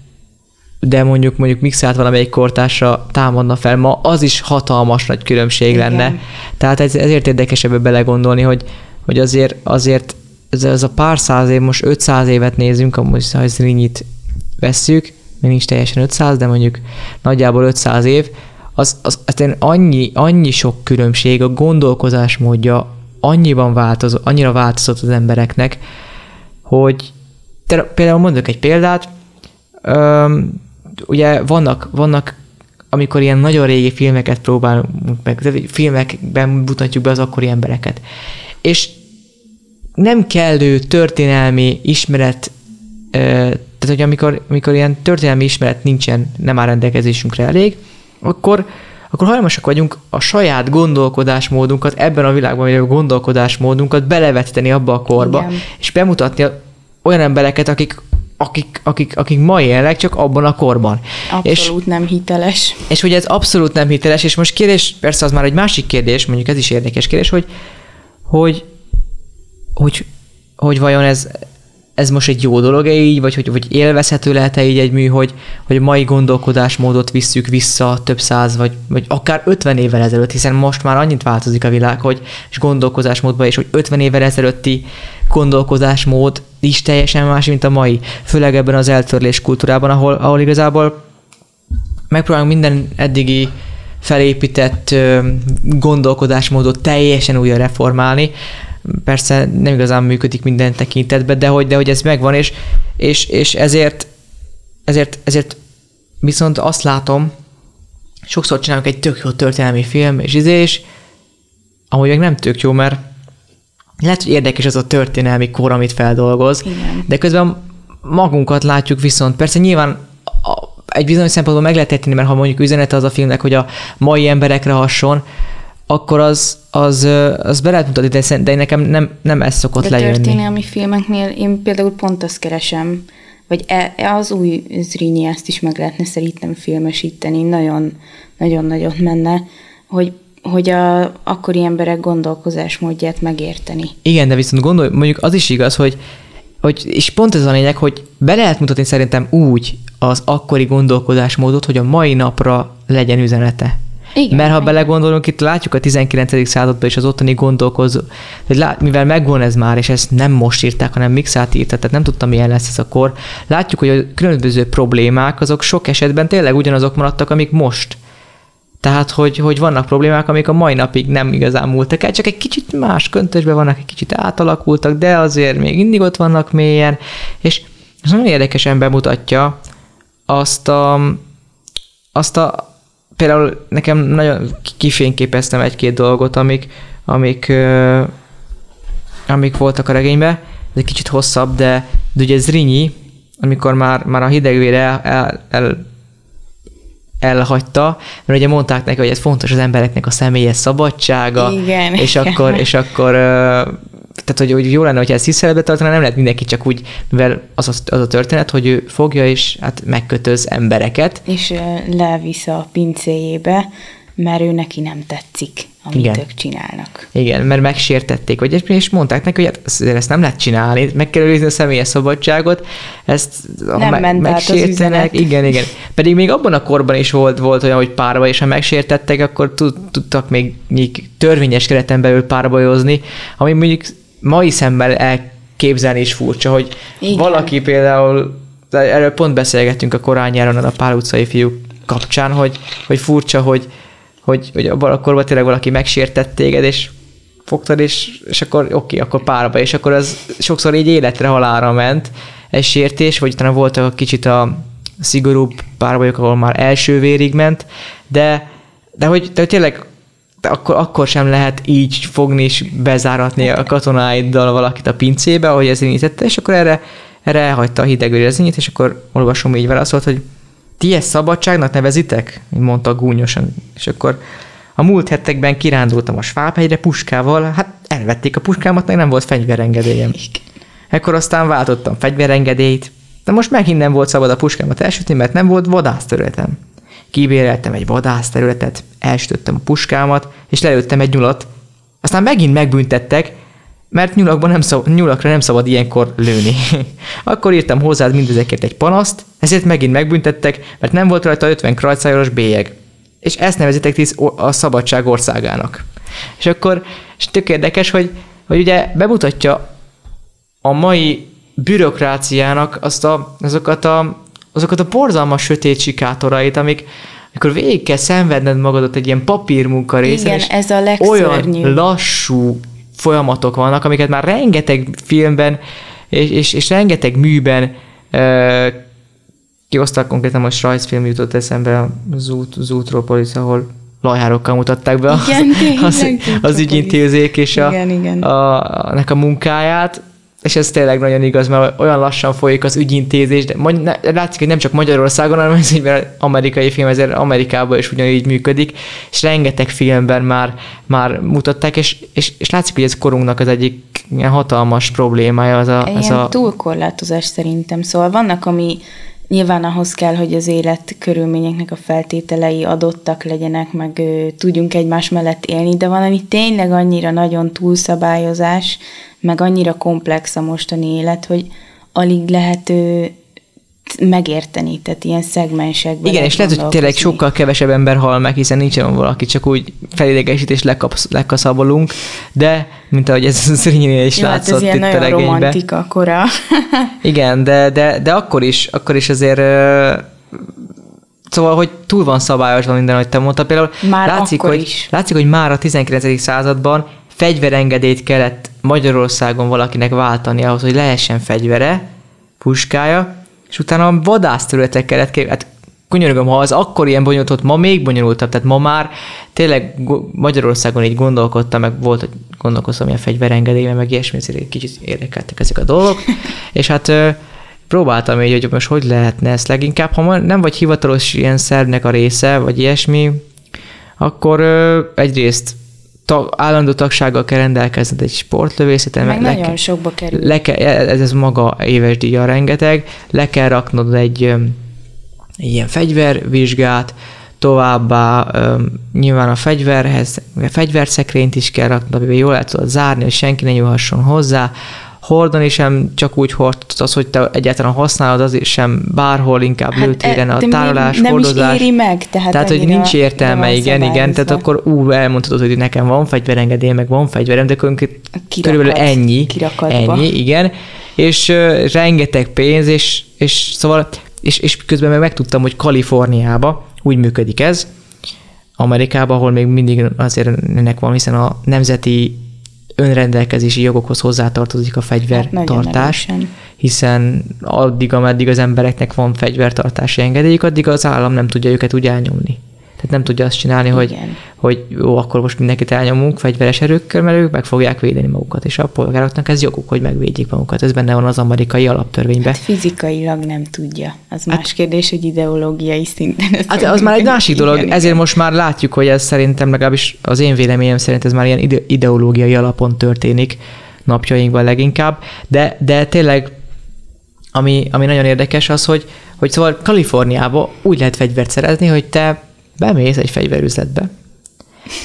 de mondjuk mondjuk mixált valamelyik kortásra támadna fel ma, az is hatalmas nagy különbség Igen. lenne. Tehát ez, ezért érdekes ebbe belegondolni, hogy, hogy azért, azért ez, ez a pár száz év, most 500 évet nézünk, amúgy ha Zrinyit vesszük, még nincs teljesen 500, de mondjuk nagyjából 500 év, az, az, az annyi, annyi sok különbség, a gondolkozásmódja annyiban változott, annyira változott az embereknek, hogy például mondok egy példát, öm, ugye vannak, vannak amikor ilyen nagyon régi filmeket próbálunk meg, filmekben mutatjuk be az akkori embereket. És nem kellő történelmi ismeret, tehát hogy amikor, amikor ilyen történelmi ismeret nincsen, nem áll rendelkezésünkre elég, akkor, akkor hajlamosak vagyunk a saját gondolkodásmódunkat, ebben a világban a gondolkodásmódunkat belevetíteni abba a korba, Igen. és bemutatni olyan embereket, akik akik, akik, akik ma élnek, csak abban a korban. Abszolút és, nem hiteles. És hogy ez abszolút nem hiteles, és most kérdés, persze az már egy másik kérdés, mondjuk ez is érdekes kérdés, hogy, hogy, hogy, hogy vajon ez, ez most egy jó dolog-e így, vagy hogy vagy élvezhető lehet-e így egy mű, hogy, hogy a mai gondolkodásmódot visszük vissza több száz, vagy, vagy akár 50 évvel ezelőtt, hiszen most már annyit változik a világ, hogy és gondolkozásmódban, és hogy 50 évvel ezelőtti gondolkozásmód is teljesen más, mint a mai, főleg ebben az eltörlés kultúrában, ahol, ahol igazából megpróbálunk minden eddigi felépített gondolkodásmódot teljesen újra reformálni, persze nem igazán működik minden tekintetben, de hogy, de hogy ez megvan, és, és, és ezért, ezért, ezért viszont azt látom, sokszor csinálunk egy tök jó történelmi film, és izé, és amúgy meg nem tök jó, mert lehet, hogy érdekes az a történelmi kor, amit feldolgoz, Igen. de közben magunkat látjuk viszont. Persze nyilván egy bizonyos szempontból meg lehet tenni, mert ha mondjuk üzenete az a filmnek, hogy a mai emberekre hasson, akkor az, az, az be lehet mutatni, de, de nekem nem, nem ez szokott de lejönni. történelmi filmeknél én például pont azt keresem, vagy e, e az új Zrínyi ezt is meg lehetne szerintem filmesíteni, nagyon, nagyon nagyot menne, hogy hogy a akkori emberek gondolkozásmódját megérteni. Igen, de viszont gondolj, mondjuk az is igaz, hogy hogy, és pont ez a lényeg, hogy be lehet mutatni szerintem úgy az akkori gondolkodásmódot, hogy a mai napra legyen üzenete. Igen, Mert ha belegondolunk, itt látjuk a 19. században és az ottani gondolkozó, hogy lát, mivel megvan ez már, és ezt nem most írták, hanem Mixát írta, tehát nem tudtam, milyen lesz ez a kor, látjuk, hogy a különböző problémák, azok sok esetben tényleg ugyanazok maradtak, amik most. Tehát, hogy, hogy vannak problémák, amik a mai napig nem igazán múltak el, csak egy kicsit más köntösben vannak, egy kicsit átalakultak, de azért még mindig ott vannak mélyen, és ez nagyon érdekesen bemutatja azt a, azt a például nekem nagyon kifényképeztem egy-két dolgot, amik, amik, amik voltak a regényben, ez egy kicsit hosszabb, de, de ugye Zrínyi, amikor már, már a hidegvére el, el, el elhagyta, mert ugye mondták neki, hogy ez fontos az embereknek a személyes szabadsága, igen, és igen. akkor, és akkor tehát, hogy, hogy jó lenne, hogyha ezt tiszteletbe tartaná, nem lehet mindenki csak úgy, mivel az, az, az a történet, hogy ő fogja és hát megkötöz embereket. És levisz a pincéjébe, mert ő neki nem tetszik, amit Igen. ők csinálnak. Igen, mert megsértették, vagy és mondták neki, hogy hát ezt nem lehet csinálni, meg kell őrizni a személyes szabadságot, ezt nem me- ment megsértenek. Igen, igen. Pedig még abban a korban is volt, volt olyan, hogy párba, és ha megsértettek, akkor tudtak még, még törvényes kereten belül párbajozni, ami mondjuk mai szemmel elképzelni is furcsa, hogy Igen. valaki például, erről pont beszélgettünk a korán nyáron a Pál utcai fiúk kapcsán, hogy, hogy furcsa, hogy, hogy, hogy abban a korban tényleg valaki megsértett téged, és fogtad, és, és akkor oké, okay, akkor párba, és akkor az sokszor így életre halára ment egy sértés, vagy utána voltak a kicsit a szigorúbb párbajok, ahol már első vérig ment, de, de hogy, de tényleg de akkor, akkor sem lehet így fogni és bezáratni a katonáiddal valakit a pincébe, ahogy ez indítette, és akkor erre, erre elhagyta a hidegőrezényét, és akkor olvasom így válaszolt, hogy ti ezt szabadságnak nevezitek? Mondta gúnyosan. És akkor a múlt hetekben kirándultam a Svábhegyre puskával, hát elvették a puskámat, meg nem volt fegyverengedélyem. Ekkor aztán váltottam fegyverengedélyt, de most megint nem volt szabad a puskámat elsütni, mert nem volt vadászterületem. Kibéreltem egy vadászterületet, elsütöttem a puskámat, és lelőttem egy nyulat. Aztán megint megbüntettek, mert nyulakban nem szab, nyulakra nem szabad ilyenkor lőni. Akkor írtam hozzád mindezekért egy panaszt, ezért megint megbüntettek, mert nem volt rajta 50 krajcájoros bélyeg. És ezt nevezitek ti a szabadság országának. És akkor, és tök érdekes, hogy, hogy ugye bemutatja a mai bürokráciának azt a, azokat a azokat a borzalmas sötét sikátorait, amik amikor végig kell szenvedned magadat egy ilyen papírmunka részen, Igen, ez a olyan lassú folyamatok vannak, amiket már rengeteg filmben és, és, és rengeteg műben uh, kiosztak konkrétan most rajzfilm jutott eszembe, az, út, Zootropolis, ahol lajhárokkal mutatták be igen, az, az, az ügyintézék és a, igen, igen. A, a, a, a munkáját, és ez tényleg nagyon igaz, mert olyan lassan folyik az ügyintézés, de látszik, hogy nem csak Magyarországon, hanem ez egy amerikai film, ezért Amerikában is ugyanígy működik, és rengeteg filmben már, már mutatták, és, és, és látszik, hogy ez korunknak az egyik ilyen hatalmas problémája. Az a, ilyen az a... túlkorlátozás szerintem, szóval vannak, ami Nyilván ahhoz kell, hogy az élet körülményeknek a feltételei adottak legyenek, meg ö, tudjunk egymás mellett élni, de van, ami tényleg annyira nagyon túlszabályozás, meg annyira komplex a mostani élet, hogy alig lehet ö, megérteni, tehát ilyen szegmensekben. Igen, és lehet, hogy tényleg sokkal kevesebb ember hal meg, hiszen nincsen valaki, csak úgy felidegesít és lekaszabolunk, de mint ahogy ez Szrínyinél is Jó, hát látszott ez itt a regényben. romantika kora. Igen, de, de, de akkor is, akkor is azért Szóval, hogy túl van szabályozva minden, hogy te mondtad. Például már látszik, hogy, is. látszik, hogy már a 19. században fegyverengedélyt kellett Magyarországon valakinek váltani ahhoz, hogy lehessen fegyvere, puskája, és utána a vadászterületek kellett kép... Hát könyörgöm, ha az akkor ilyen bonyolult ma még bonyolultabb, tehát ma már tényleg Magyarországon így gondolkodtam, meg volt, hogy gondolkoztam ilyen fegyverengedélyben, meg ilyesmi, ezért egy kicsit érdekeltek ezek a dolgok, és hát próbáltam így, hogy most hogy lehetne ezt leginkább, ha nem vagy hivatalos ilyen szervnek a része, vagy ilyesmi, akkor egyrészt tag, állandó tagsággal kell rendelkezned egy sportlövészeten. Meg le nagyon sokba kerül. Le kell, ez, ez maga éves díja rengeteg, le kell raknod egy, egy ilyen fegyvervizsgát, továbbá um, nyilván a fegyverhez, a fegyverszekrényt is kell raknod, amiben jól lehet tudod zárni, hogy senki ne nyúlhasson hozzá, hordani sem csak úgy hord, az, hogy te egyáltalán használod, az is sem bárhol, inkább hát, lőtéren a tárolás, nem hordozás. Is éri meg, tehát, tehát hogy nincs értelme, igen, igen, tehát akkor ú, elmondhatod, hogy nekem van fegyverengedély, meg van fegyverem, de körülbelül ennyi, kirakatba. ennyi, igen, és uh, rengeteg pénz, és, és szóval, és, és közben meg megtudtam, hogy Kaliforniába úgy működik ez, Amerikában, ahol még mindig azért ennek van, hiszen a nemzeti önrendelkezési jogokhoz hozzátartozik a fegyvertartás, hát hiszen addig, ameddig az embereknek van fegyvertartási engedélyük, addig az állam nem tudja őket úgy elnyomni. Tehát nem tudja azt csinálni, hogy, hogy jó, akkor most mindenkit elnyomunk fegyveres erőkkel, mert ők meg fogják védeni magukat, és a polgároknak ez joguk, hogy megvédjék magukat. Ez benne van az amerikai alaptörvényben. Hát fizikailag nem tudja. Az hát, más kérdés, hogy ideológiai szinten. Hát az már egy másik dolog, igen, ezért igen. most már látjuk, hogy ez szerintem legalábbis az én véleményem szerint ez már ilyen ide- ideológiai alapon történik napjainkban leginkább, de, de tényleg ami, ami nagyon érdekes az, hogy, hogy szóval Kaliforniában úgy lehet fegyvert szerezni, hogy te bemész egy fegyverüzletbe,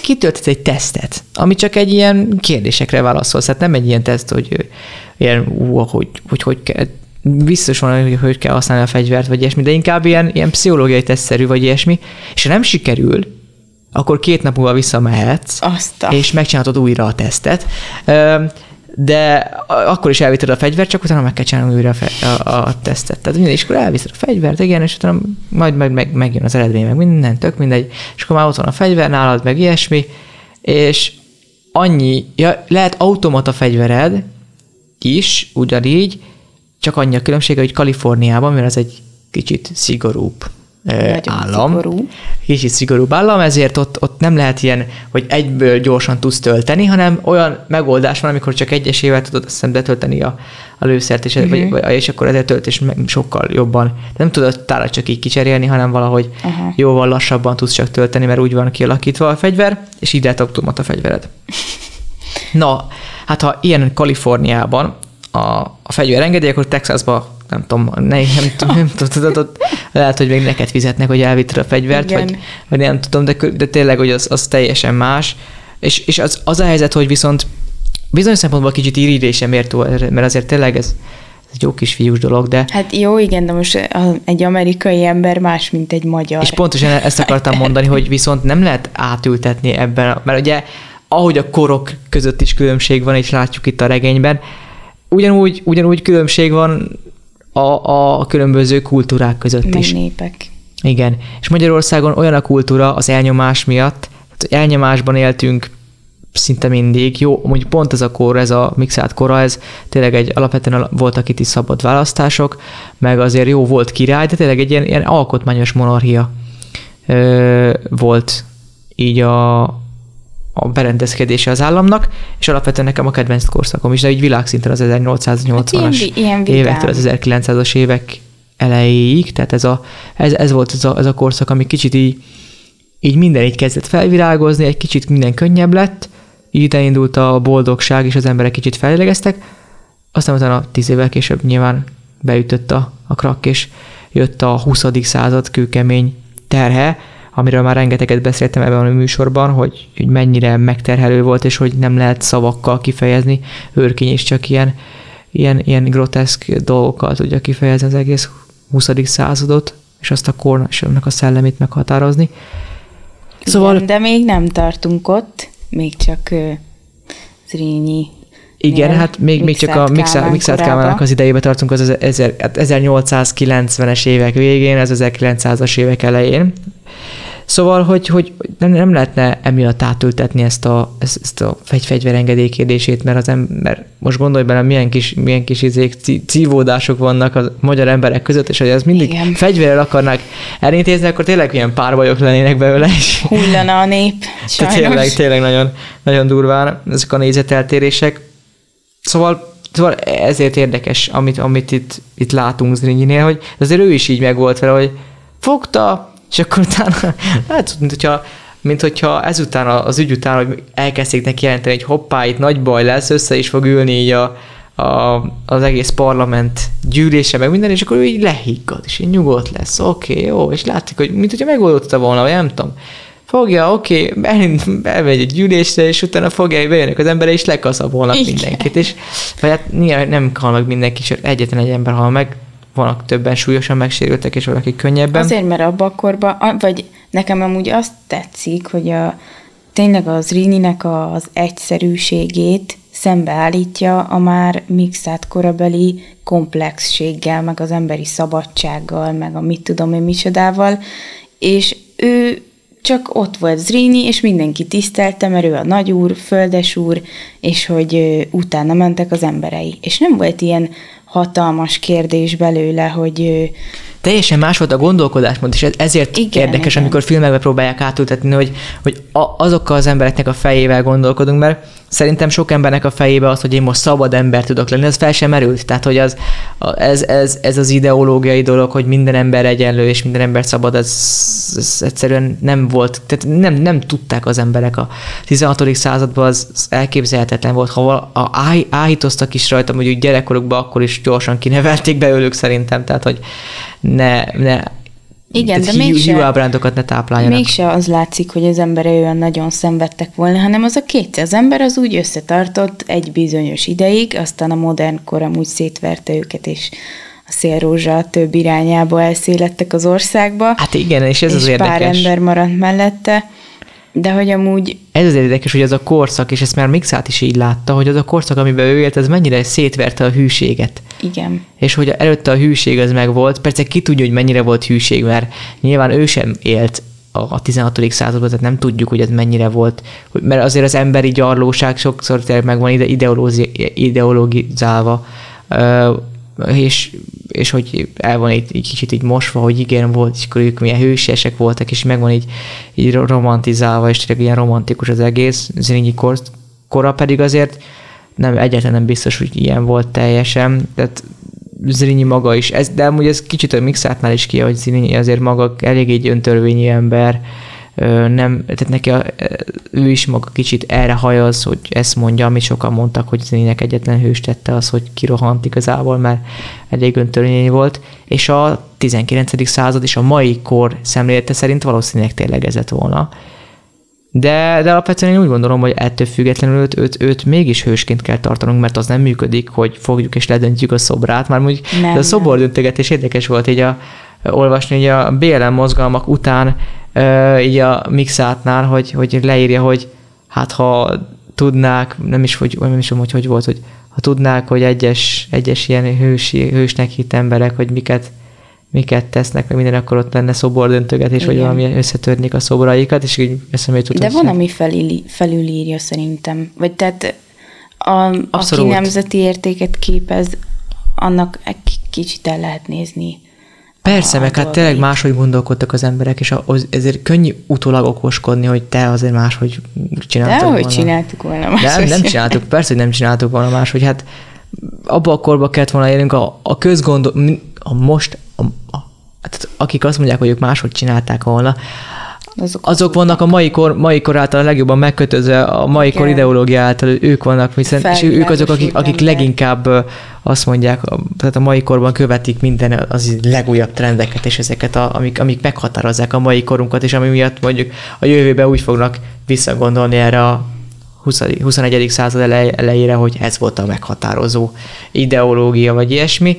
kitöltesz egy tesztet, ami csak egy ilyen kérdésekre válaszol, tehát nem egy ilyen teszt, hogy ilyen, ú, hogy, hogy, hogy kell, biztos van, hogy hogy kell használni a fegyvert, vagy ilyesmi, de inkább ilyen, ilyen pszichológiai tesztszerű, vagy ilyesmi, és ha nem sikerül, akkor két nap múlva visszamehetsz, Azta. és megcsinálod újra a tesztet de akkor is elvitted a fegyvert, csak utána meg kell csinálni újra a, fe, a, a tesztet. Tehát minden iskola elviszed a fegyvert, igen, és utána majd meg, meg, megjön az eredmény, meg minden, tök mindegy, és akkor már ott van a fegyver nálad, meg ilyesmi, és annyi, ja, lehet automata fegyvered is, ugyanígy, csak annyi a különbség, hogy Kaliforniában, mert az egy kicsit szigorúbb nagyon állam. Szigorú. Kicsit szigorúbb állam, ezért ott, ott nem lehet ilyen, hogy egyből gyorsan tudsz tölteni, hanem olyan megoldás van, amikor csak egyesével tudod azt betölteni a, a lőszert, és, uh-huh. vagy, és akkor ezért tölt, és sokkal jobban. De nem tudod tárat csak így kicserélni, hanem valahogy uh-huh. jóval lassabban tudsz csak tölteni, mert úgy van kialakítva a fegyver, és így lehet automata fegyvered. Na, hát ha ilyen Kaliforniában a, a fegyver engedély, akkor Texasba nem tudom, ne, nem, tudom, nem tudom, lehet, hogy még neked fizetnek, hogy elvitted a fegyvert, vagy, vagy nem tudom, de, de tényleg, hogy az, az teljesen más. És, és az, az a helyzet, hogy viszont bizonyos szempontból kicsit irigylésem mértó, mert azért tényleg ez, ez egy jó kis fiús dolog, de... Hát jó, igen, de most egy amerikai ember más, mint egy magyar. És pontosan ezt akartam mondani, hogy viszont nem lehet átültetni ebben, mert ugye ahogy a korok között is különbség van, és látjuk itt a regényben, ugyanúgy, ugyanúgy különbség van a, a különböző kultúrák között Meg is. népek. Igen. És Magyarországon olyan a kultúra az elnyomás miatt, hogy elnyomásban éltünk szinte mindig. Jó, mondjuk pont ez a kor, ez a mixált kora, ez tényleg egy alapvetően voltak itt is szabad választások, meg azért jó volt király, de tényleg egy ilyen, ilyen alkotmányos monarchia ö, volt így a, a berendezkedése az államnak, és alapvetően nekem a kedvenc korszakom is, de így világszinten az 1880-as hát évektől az 1900-as évek elejéig, tehát ez, a, ez, ez volt ez a, ez a korszak, ami kicsit így, így minden így kezdett felvirágozni, egy kicsit minden könnyebb lett, így indult a boldogság, és az emberek kicsit fejlegeztek, aztán utána tíz évvel később nyilván beütött a, a krak, és jött a 20. század kőkemény terhe, amiről már rengeteget beszéltem ebben a műsorban, hogy, hogy mennyire megterhelő volt, és hogy nem lehet szavakkal kifejezni. Őrkény is csak ilyen, ilyen, ilyen groteszk dolgokkal tudja kifejezni az egész 20. századot, és azt a kornak és annak a szellemét meghatározni. Szóval... Igen, de még nem tartunk ott, még csak uh, Zrínyi igen, hát még, még csak a Mixát Kálmának az idejébe tartunk az 1890-es hát évek végén, az 1900-as évek elején. Szóval, hogy, hogy nem, nem lehetne emiatt átültetni ezt a, ezt, a fegy, fegyverengedély kérdését, mert az ember, most gondolj bele, milyen kis, milyen kis izék, cívódások vannak a magyar emberek között, és hogy ez mindig Igen. fegyverrel akarnak elintézni, akkor tényleg ilyen párbajok lennének belőle is. Hullana a nép, sajnos. Tényleg, tényleg nagyon, nagyon durván ezek a nézeteltérések. Szóval, szóval ezért érdekes, amit, amit itt, itt látunk Zrinyinél, hogy azért ő is így meg volt vele, hogy fogta, és akkor utána, hát, mint hogyha, mint hogyha ezután az ügy után, hogy elkezdték neki jelenteni, hogy hoppá, itt nagy baj lesz, össze is fog ülni így a, a, az egész parlament gyűlése, meg minden, és akkor ő így lehiggad, és így nyugodt lesz, oké, okay, jó, és látszik, hogy mint hogyha megoldotta volna, vagy nem tudom. fogja, oké, okay, elmegy egy gyűlésre, és utána fogja, bejönnek az embere, és lekaszabolnak Igen. mindenkit. És, vagy hát nyilván nem hal meg mindenki, csak egyetlen egy ember hal meg, vannak többen súlyosan megsérültek, és valaki könnyebben. Azért, mert abban a korban, vagy nekem amúgy azt tetszik, hogy a, tényleg az Rininek az egyszerűségét szembeállítja a már mixát korabeli komplexséggel, meg az emberi szabadsággal, meg a mit tudom én micsodával, és ő csak ott volt Zrini, és mindenki tisztelte, mert ő a nagyúr, földesúr, és hogy utána mentek az emberei. És nem volt ilyen hatalmas kérdés belőle, hogy teljesen más volt a gondolkodásmód, és ezért igen, érdekes, igen. amikor filmekbe próbálják átültetni, hogy, hogy a, azokkal az embereknek a fejével gondolkodunk, mert szerintem sok embernek a fejébe az, hogy én most szabad ember tudok lenni, ez fel sem merült. Tehát, hogy az, ez, ez, ez az ideológiai dolog, hogy minden ember egyenlő, és minden ember szabad, ez, ez egyszerűen nem volt, tehát nem, nem tudták az emberek a 16. században, az, az elképzelhetetlen volt, ha áhítoztak is rajta, mondjuk gyerekkorukban, akkor is gyorsan kinevelték belőlük szerintem, tehát, hogy ne, ne igen, de mégse, ábrándokat ne tápláljanak. Mégse az látszik, hogy az embere olyan nagyon szenvedtek volna, hanem az a két az ember az úgy összetartott egy bizonyos ideig, aztán a modern kor amúgy szétverte őket, és a szélrózsa több irányába elszélettek az országba. Hát igen, és ez és az érdekes. pár ember maradt mellette. De hogy amúgy... Ez az érdekes, hogy az a korszak, és ezt már Mixát is így látta, hogy az a korszak, amiben ő élt, ez mennyire szétverte a hűséget. Igen. És hogy előtte a hűség az meg volt, persze ki tudja, hogy mennyire volt hűség, mert nyilván ő sem élt a 16. században, tehát nem tudjuk, hogy ez mennyire volt, mert azért az emberi gyarlóság sokszor tényleg meg van ide ideologizálva, és, és hogy el van egy, egy kicsit így mosva, hogy igen, volt, és akkor ők milyen hősiesek voltak, és meg van így, így romantizálva, és tényleg ilyen romantikus az egész, Zrínyi kor, kora pedig azért nem, egyáltalán nem biztos, hogy ilyen volt teljesen, tehát Zrínyi maga is, ez, de amúgy ez kicsit a mixátnál is ki, hogy Zrínyi azért maga elég egy öntörvényi ember, nem, tehát neki a, ő is maga kicsit erre hajaz, hogy ezt mondja, amit sokan mondtak, hogy Zénének egyetlen hős tette az, hogy kirohant igazából, mert elég öntörvényi volt, és a 19. század és a mai kor szemlélete szerint valószínűleg tényleg ez volna. De, de alapvetően én úgy gondolom, hogy ettől függetlenül őt, őt, őt mégis hősként kell tartanunk, mert az nem működik, hogy fogjuk és ledöntjük a szobrát. Már mondjuk nem, de a szobordöntögetés érdekes volt így a, olvasni, hogy a BLM mozgalmak után így a mixátnál, hogy, hogy leírja, hogy hát ha tudnák, nem is, hogy, nem is tudom, hogy hogy volt, hogy ha tudnák, hogy egyes, egyes ilyen hősi, hősnek hit emberek, hogy miket, miket tesznek, meg minden, akkor ott lenne szobordöntögetés, vagy valami összetörnék a szobraikat, és így eszembe jutott. De van, ami felül, felülírja szerintem. Vagy tehát a, aki nemzeti értéket képez, annak egy kicsit el lehet nézni Persze, meg hát tényleg máshogy gondolkodtak az emberek, és az, ezért könnyű utólag okoskodni, hogy te azért máshogy csináltad De hogy csináltuk volna máshogy. Nem, nem csináltuk, persze, hogy nem csináltuk volna máshogy. Hát abba a korba kellett volna élnünk, a, a közgondol, a most, a, a, hát akik azt mondják, hogy ők máshogy csinálták volna, azok, azok vannak a mai kor, mai kor által a legjobban megkötözve, a mai Igen. kor ideológia által ők vannak, hiszen, és ők azok, akik, akik leginkább azt mondják, tehát a mai korban követik minden az legújabb trendeket, és ezeket, a, amik, amik meghatározzák a mai korunkat, és ami miatt mondjuk a jövőben úgy fognak visszagondolni erre a 20, 21. század elejére, hogy ez volt a meghatározó ideológia, vagy ilyesmi.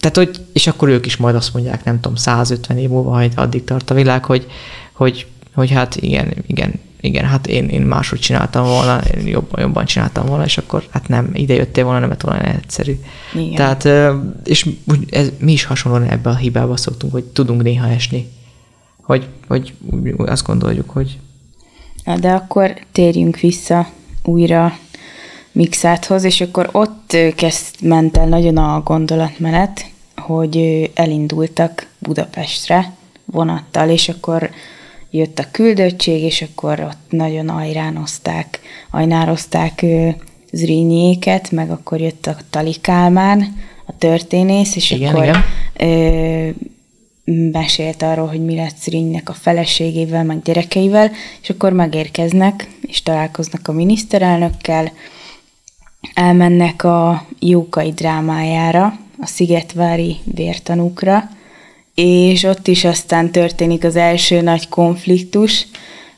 Tehát, hogy, és akkor ők is majd azt mondják, nem tudom, 150 év múlva, hogy addig tart a világ, hogy, hogy, hogy hát igen, igen, igen, hát én, én máshogy csináltam volna, én jobban, jobban csináltam volna, és akkor hát nem, ide jöttél volna, nem lett volna egyszerű. Igen. Tehát, és ez, mi is hasonlóan ebbe a hibába szoktunk, hogy tudunk néha esni. Hogy, hogy azt gondoljuk, hogy... Na, de akkor térjünk vissza újra Mixáthoz, és akkor ott kezd ment el nagyon a gondolatmenet, hogy elindultak Budapestre vonattal, és akkor jött a küldöttség, és akkor ott nagyon ajránozták, ajnározták Zrínyiéket, meg akkor jött a Tali Kálmán, a történész, és igen, akkor igen. Ö, mesélt arról, hogy mi lett Zrínyinek a feleségével, meg gyerekeivel, és akkor megérkeznek, és találkoznak a miniszterelnökkel, elmennek a Jókai drámájára, a Szigetvári vértanúkra, és ott is aztán történik az első nagy konfliktus,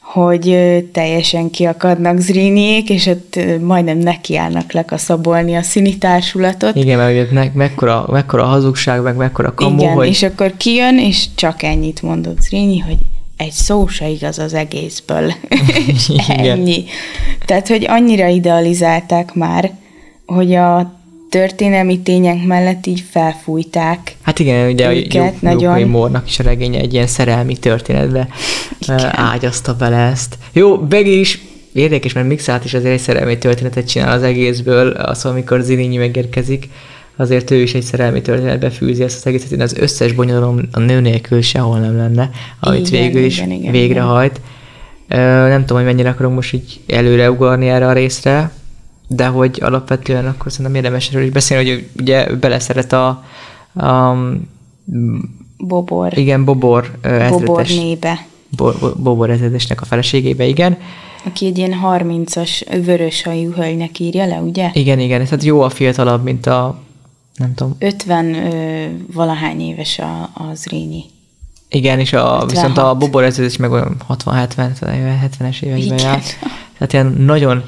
hogy teljesen kiakadnak Zrínyiék, és ott majdnem nekiállnak lekaszabolni a színi társulatot. Igen, mert me- mekkora, mekkora hazugság, meg mekkora kamu, Igen, hogy... és akkor kijön, és csak ennyit mondott Zrínyi, hogy egy szó se igaz az egészből. Ennyi. Tehát, hogy annyira idealizálták már, hogy a történelmi tények mellett így felfújták. Hát igen, ugye őket, a nagyon... Mórnak is a regénye egy ilyen szerelmi történetbe igen. ágyazta bele ezt. Jó, Begi is érdekes, mert Mixát is azért egy szerelmi történetet csinál az egészből, az, amikor Zirinyi megérkezik, azért ő is egy szerelmi történetbe fűzi ezt az egészet, az összes bonyolom a nő nélkül sehol nem lenne, amit igen, végül is igen, igen, végrehajt. Igen. Nem tudom, hogy mennyire akarunk most így előre ugarni erre a részre, de hogy alapvetően akkor szerintem érdemes erről is beszélni, hogy ugye beleszeret a, a Bobor. Igen, Bobor Bobor nébe. Bo- Bobor ezredesnek a feleségébe, igen. Aki egy ilyen 30-as vörös hajú hölgynek írja le, ugye? Igen, igen, tehát jó a fiatalabb, mint a nem tudom. 50 ö, valahány éves a, az Rényi. Igen, és a, viszont a Bobor ezredes meg olyan 60-70, 70-es években járt. Tehát ilyen nagyon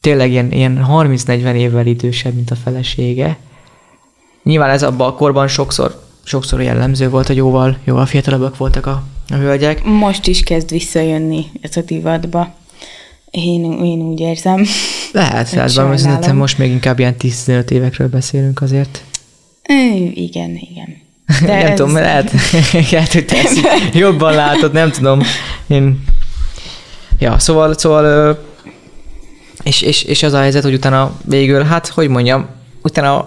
tényleg ilyen, ilyen 30-40 évvel idősebb, mint a felesége. Nyilván ez abban a korban sokszor, sokszor jellemző volt, hogy jóval, jóval fiatalabbak voltak a, a hölgyek. Most is kezd visszajönni ez a divatba. Én, én úgy érzem. Lehet, százban, mert most még inkább ilyen 15 évekről beszélünk azért. Igen, igen. De nem ez... tudom, lehet, lehet, hogy te jobban látod, nem tudom. Én... Ja, szóval, szóval és, és, és az a helyzet, hogy utána végül, hát hogy mondjam, utána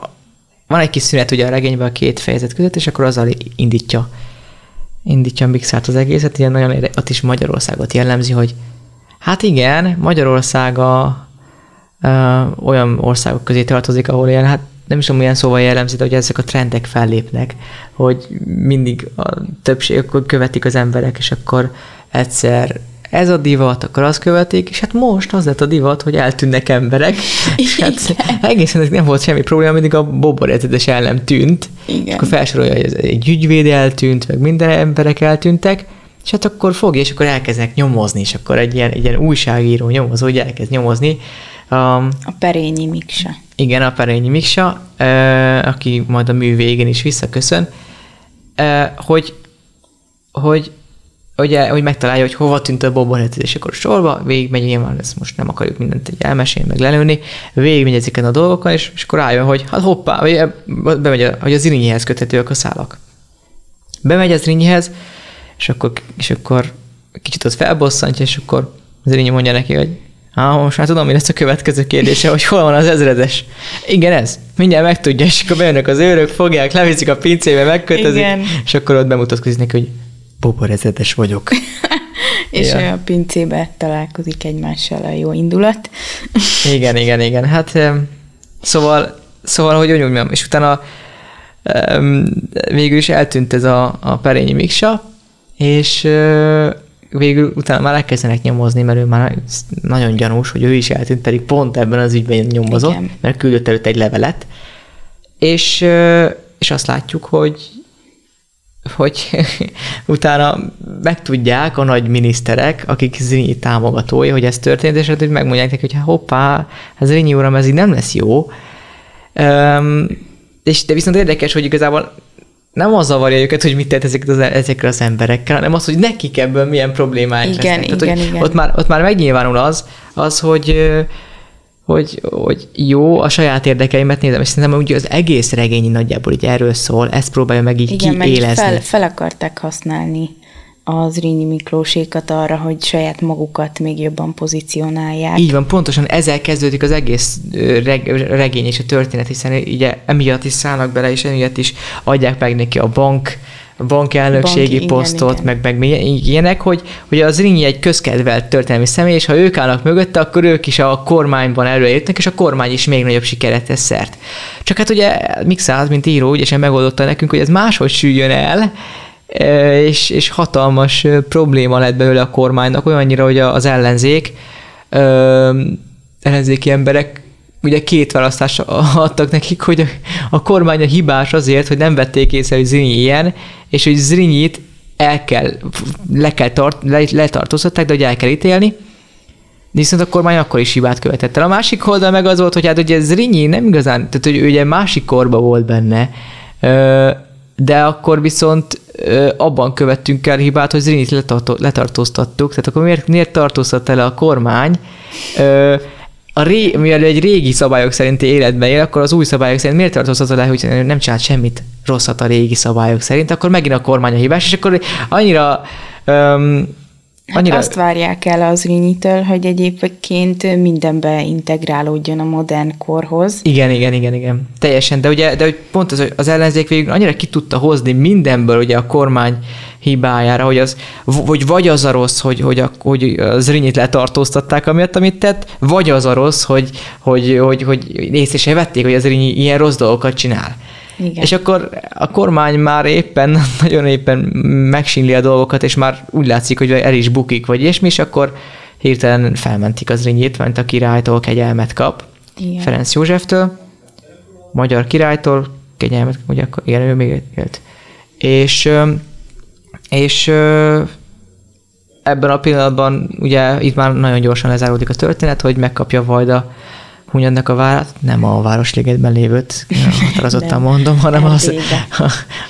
van egy kis szünet ugye a regényben a két fejezet között, és akkor azzal indítja indítja Mixát az egészet, ilyen nagyon ott is Magyarországot jellemzi, hogy hát igen, Magyarország a, ö, olyan országok közé tartozik, ahol ilyen, hát nem is tudom, milyen szóval jellemzi, de hogy ezek a trendek fellépnek, hogy mindig a többség követik az emberek, és akkor egyszer ez a divat, akkor azt követik, és hát most az lett a divat, hogy eltűnnek emberek, és hát egészen nem volt semmi probléma, mindig a boborezedes el nem tűnt, Igen. és akkor felsorolja, hogy egy ügyvéd eltűnt, meg minden emberek eltűntek, és hát akkor fog, és akkor elkezdenek nyomozni, és akkor egy ilyen, egy ilyen újságíró nyomozó, hogy elkezd nyomozni. Um, a Perényi Miksa. Igen, a Perényi Miksa, uh, aki majd a mű végén is visszaköszön, uh, hogy, hogy ugye, hogy megtalálja, hogy hova tűnt a bobonet, és akkor sorba végigmegy, nyilván ezt most nem akarjuk mindent egy elmesélni, meg lelőni, végigmegy ezeken a dolgokon, és, és akkor rájön, hogy hát hoppá, vagy bemegy, hogy az irinyihez köthetőek a szálak. Bemegy az irinyihez, és akkor, és akkor kicsit ott felbosszantja, és akkor az irinyi mondja neki, hogy Á, most már tudom, mi lesz a következő kérdése, hogy hol van az ezredes. Igen, ez. Mindjárt megtudja, és akkor bejönnek az őrök, fogják, leviszik a pincébe, megkötözik, Igen. és akkor ott bemutatkozik neki, hogy boborezetes vagyok. és ja. a pincébe találkozik egymással a jó indulat. igen, igen, igen. Hát szóval, szóval hogy úgy mondjam, és utána végül is eltűnt ez a, a Perényi Miksa, és végül utána már elkezdenek nyomozni, mert ő már nagyon gyanús, hogy ő is eltűnt, pedig pont ebben az ügyben nyomozott, Igen. mert küldött előtt egy levelet, és, és azt látjuk, hogy hogy utána megtudják a nagy miniszterek, akik Zrínyi támogatói, hogy ez történt, és hát hogy megmondják neki, hogy hát hoppá, ez Zrínyi uram, ez így nem lesz jó. Um, és de viszont érdekes, hogy igazából nem az zavarja őket, hogy mit tett ezek az, ezekkel az emberekkel, hanem az, hogy nekik ebből milyen problémáik igen, lesznek. Igen, Tehát, igen. Ott már, ott már megnyilvánul az, az, hogy hogy, hogy jó, a saját érdekeimet nézem, és szerintem ugye az egész regény nagyjából így erről szól, ezt próbálja meg így Igen, kiélezni. Fel, fel akarták használni az Rényi Miklósékat arra, hogy saját magukat még jobban pozícionálják. Így van, pontosan ezzel kezdődik az egész reg, regény és a történet, hiszen ugye emiatt is szállnak bele, és emiatt is adják meg neki a bank bankelnökségi Bank, posztot, igen, meg, meg ilyenek, hogy, hogy az Rinyi egy közkedvelt történelmi személy, és ha ők állnak mögötte, akkor ők is a kormányban előértnek, és a kormány is még nagyobb sikeret tesz szert. Csak hát ugye Mixáz, mint író, ugye megoldotta nekünk, hogy ez máshogy süljön el, e, és, és hatalmas probléma lett belőle a kormánynak, olyannyira, hogy az ellenzék, ellenzéki emberek ugye két választást adtak nekik, hogy a, kormány a hibás azért, hogy nem vették észre, hogy Zrinyi ilyen, és hogy Zrinyit el kell, le kell tart, le, letartóztatták, de hogy el kell ítélni, Viszont a kormány akkor is hibát követett el. A másik oldal meg az volt, hogy hát ugye Zrinyi nem igazán, tehát hogy ugye másik korba volt benne, de akkor viszont abban követtünk el hibát, hogy Zrinyit letartóztattuk, tehát akkor miért, miért tartóztatta le a kormány? A ré, mivel egy régi szabályok szerinti életben él, akkor az új szabályok szerint miért tartóztatta le, hogy nem csinált semmit rosszat a régi szabályok szerint, akkor megint a kormány a hibás, és akkor annyira Hát Annyira... azt várják el az Rinyitől, hogy egyébként mindenbe integrálódjon a modern korhoz. Igen, igen, igen, igen. Teljesen, de ugye de hogy pont az, hogy az ellenzék végül annyira ki tudta hozni mindenből ugye a kormány hibájára, hogy az, hogy vagy az a rossz, hogy, hogy, a, hogy az Rinyit letartóztatták amiatt, amit tett, vagy az a rossz, hogy, hogy, hogy, hogy észre se vették, hogy az Rinyi ilyen rossz dolgokat csinál. Igen. És akkor a kormány már éppen, nagyon éppen megsínli a dolgokat, és már úgy látszik, hogy el is bukik, vagy ilyesmi, és akkor hirtelen felmentik az rinyét, mert a királytól kegyelmet kap, Igen. Ferenc Józseftől, magyar királytól kegyelmet, ugye akkor igen, ő még élt. És, és ebben a pillanatban ugye itt már nagyon gyorsan lezáródik a történet, hogy megkapja Vajda Hunyadnak a várát, nem a Városligetben lévőt, határozottan mondom, hanem az,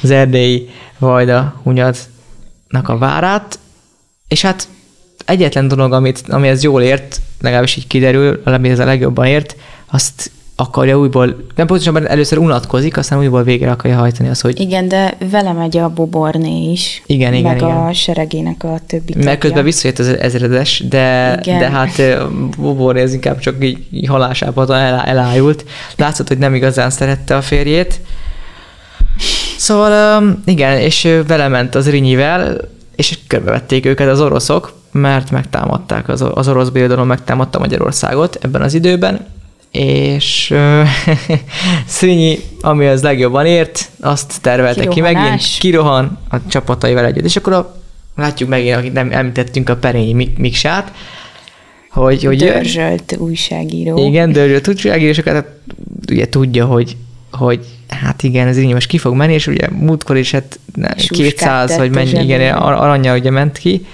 az erdélyi Vajda Hunyadnak a várát, és hát egyetlen dolog, amit, ami ez jól ért, legalábbis így kiderül, ami ez a legjobban ért, azt akarja újból, nem pontosabban először unatkozik, aztán újból végre akarja hajtani az, hogy... Igen, de vele megy a buborné is. Igen, igen, meg igen. a seregének a többi Mert közben visszajött az ezredes, de, igen. de hát buborné ez inkább csak így, így halásában el, elájult. Látszott, hogy nem igazán szerette a férjét. Szóval igen, és vele ment az Rinyivel, és körbevették őket az oroszok, mert megtámadták, az, az orosz birodalom megtámadta Magyarországot ebben az időben, és Szrinyi, ami az legjobban ért, azt tervelte ki megint, kirohan a csapataival együtt. És akkor a, látjuk megint, akit nem említettünk, a Perényi Miksát, hogy, hogy dörzsölt újságíró. Igen, dörzsölt újságíró, és akkor hát, ugye tudja, hogy, hogy hát igen, ez így most ki fog menni, és ugye múltkor is hát 200 vagy mennyi, igen, aranya ugye ment ki,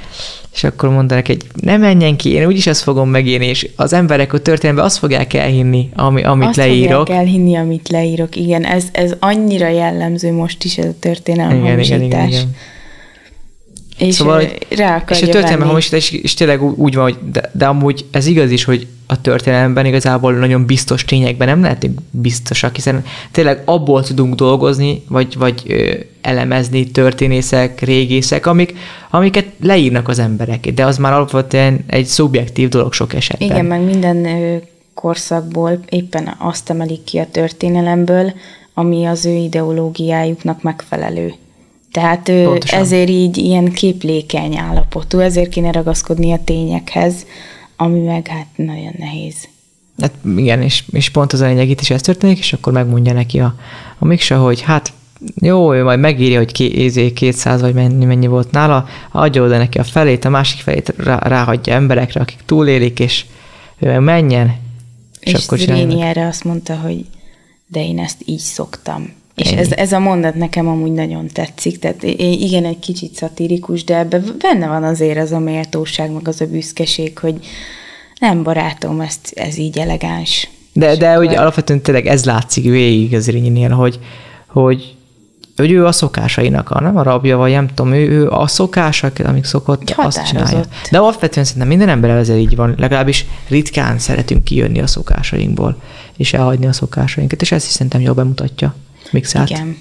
és akkor mondanak egy, ne menjen ki, én úgyis ezt fogom megírni, és az emberek a történetben azt fogják elhinni, ami, amit azt leírok. Azt fogják elhinni, amit leírok, igen, ez, ez annyira jellemző most is ez a történelem igen, igen, igen, igen. És szóval, rá És a történelme hamisítás és tényleg úgy van, hogy de, de amúgy ez igaz is, hogy a történelemben igazából nagyon biztos tényekben nem lehetünk biztosak, hiszen tényleg abból tudunk dolgozni, vagy, vagy ö, elemezni történészek, régészek, amik, amiket leírnak az emberek, de az már alapvetően egy szubjektív dolog sok esetben. Igen, meg minden ö, korszakból éppen azt emelik ki a történelemből, ami az ő ideológiájuknak megfelelő. Tehát Pontosan. ezért így ilyen képlékeny állapotú, ezért kéne ragaszkodni a tényekhez, ami meg hát nagyon nehéz. Hát igen, és, és pont az a lényeg, itt is ez történik, és akkor megmondja neki a, a Miksa, hogy hát jó, ő majd megírja, hogy ké, 200 vagy mennyi, mennyi volt nála, adja oda neki a felét, a másik felét rá, ráhagyja emberekre, akik túlélik, és ő menjen. És, és akkor Zrínyi erre azt mondta, hogy de én ezt így szoktam. És ez, ez a mondat nekem amúgy nagyon tetszik, tehát igen, egy kicsit szatirikus, de ebben benne van azért az a méltóság, meg az a büszkeség, hogy nem barátom, ezt, ez így elegáns. De, de hogy alapvetően tényleg ez látszik végig az Rinyinél, hogy, hogy, hogy ő a szokásainak, a, nem a rabja, vagy nem tudom, ő, ő a szokások, amik szokott, azt csinálja. De alapvetően szerintem minden ember ezzel így van, legalábbis ritkán szeretünk kijönni a szokásainkból, és elhagyni a szokásainkat, és ez is szerintem jól bemutatja mixát. Igen.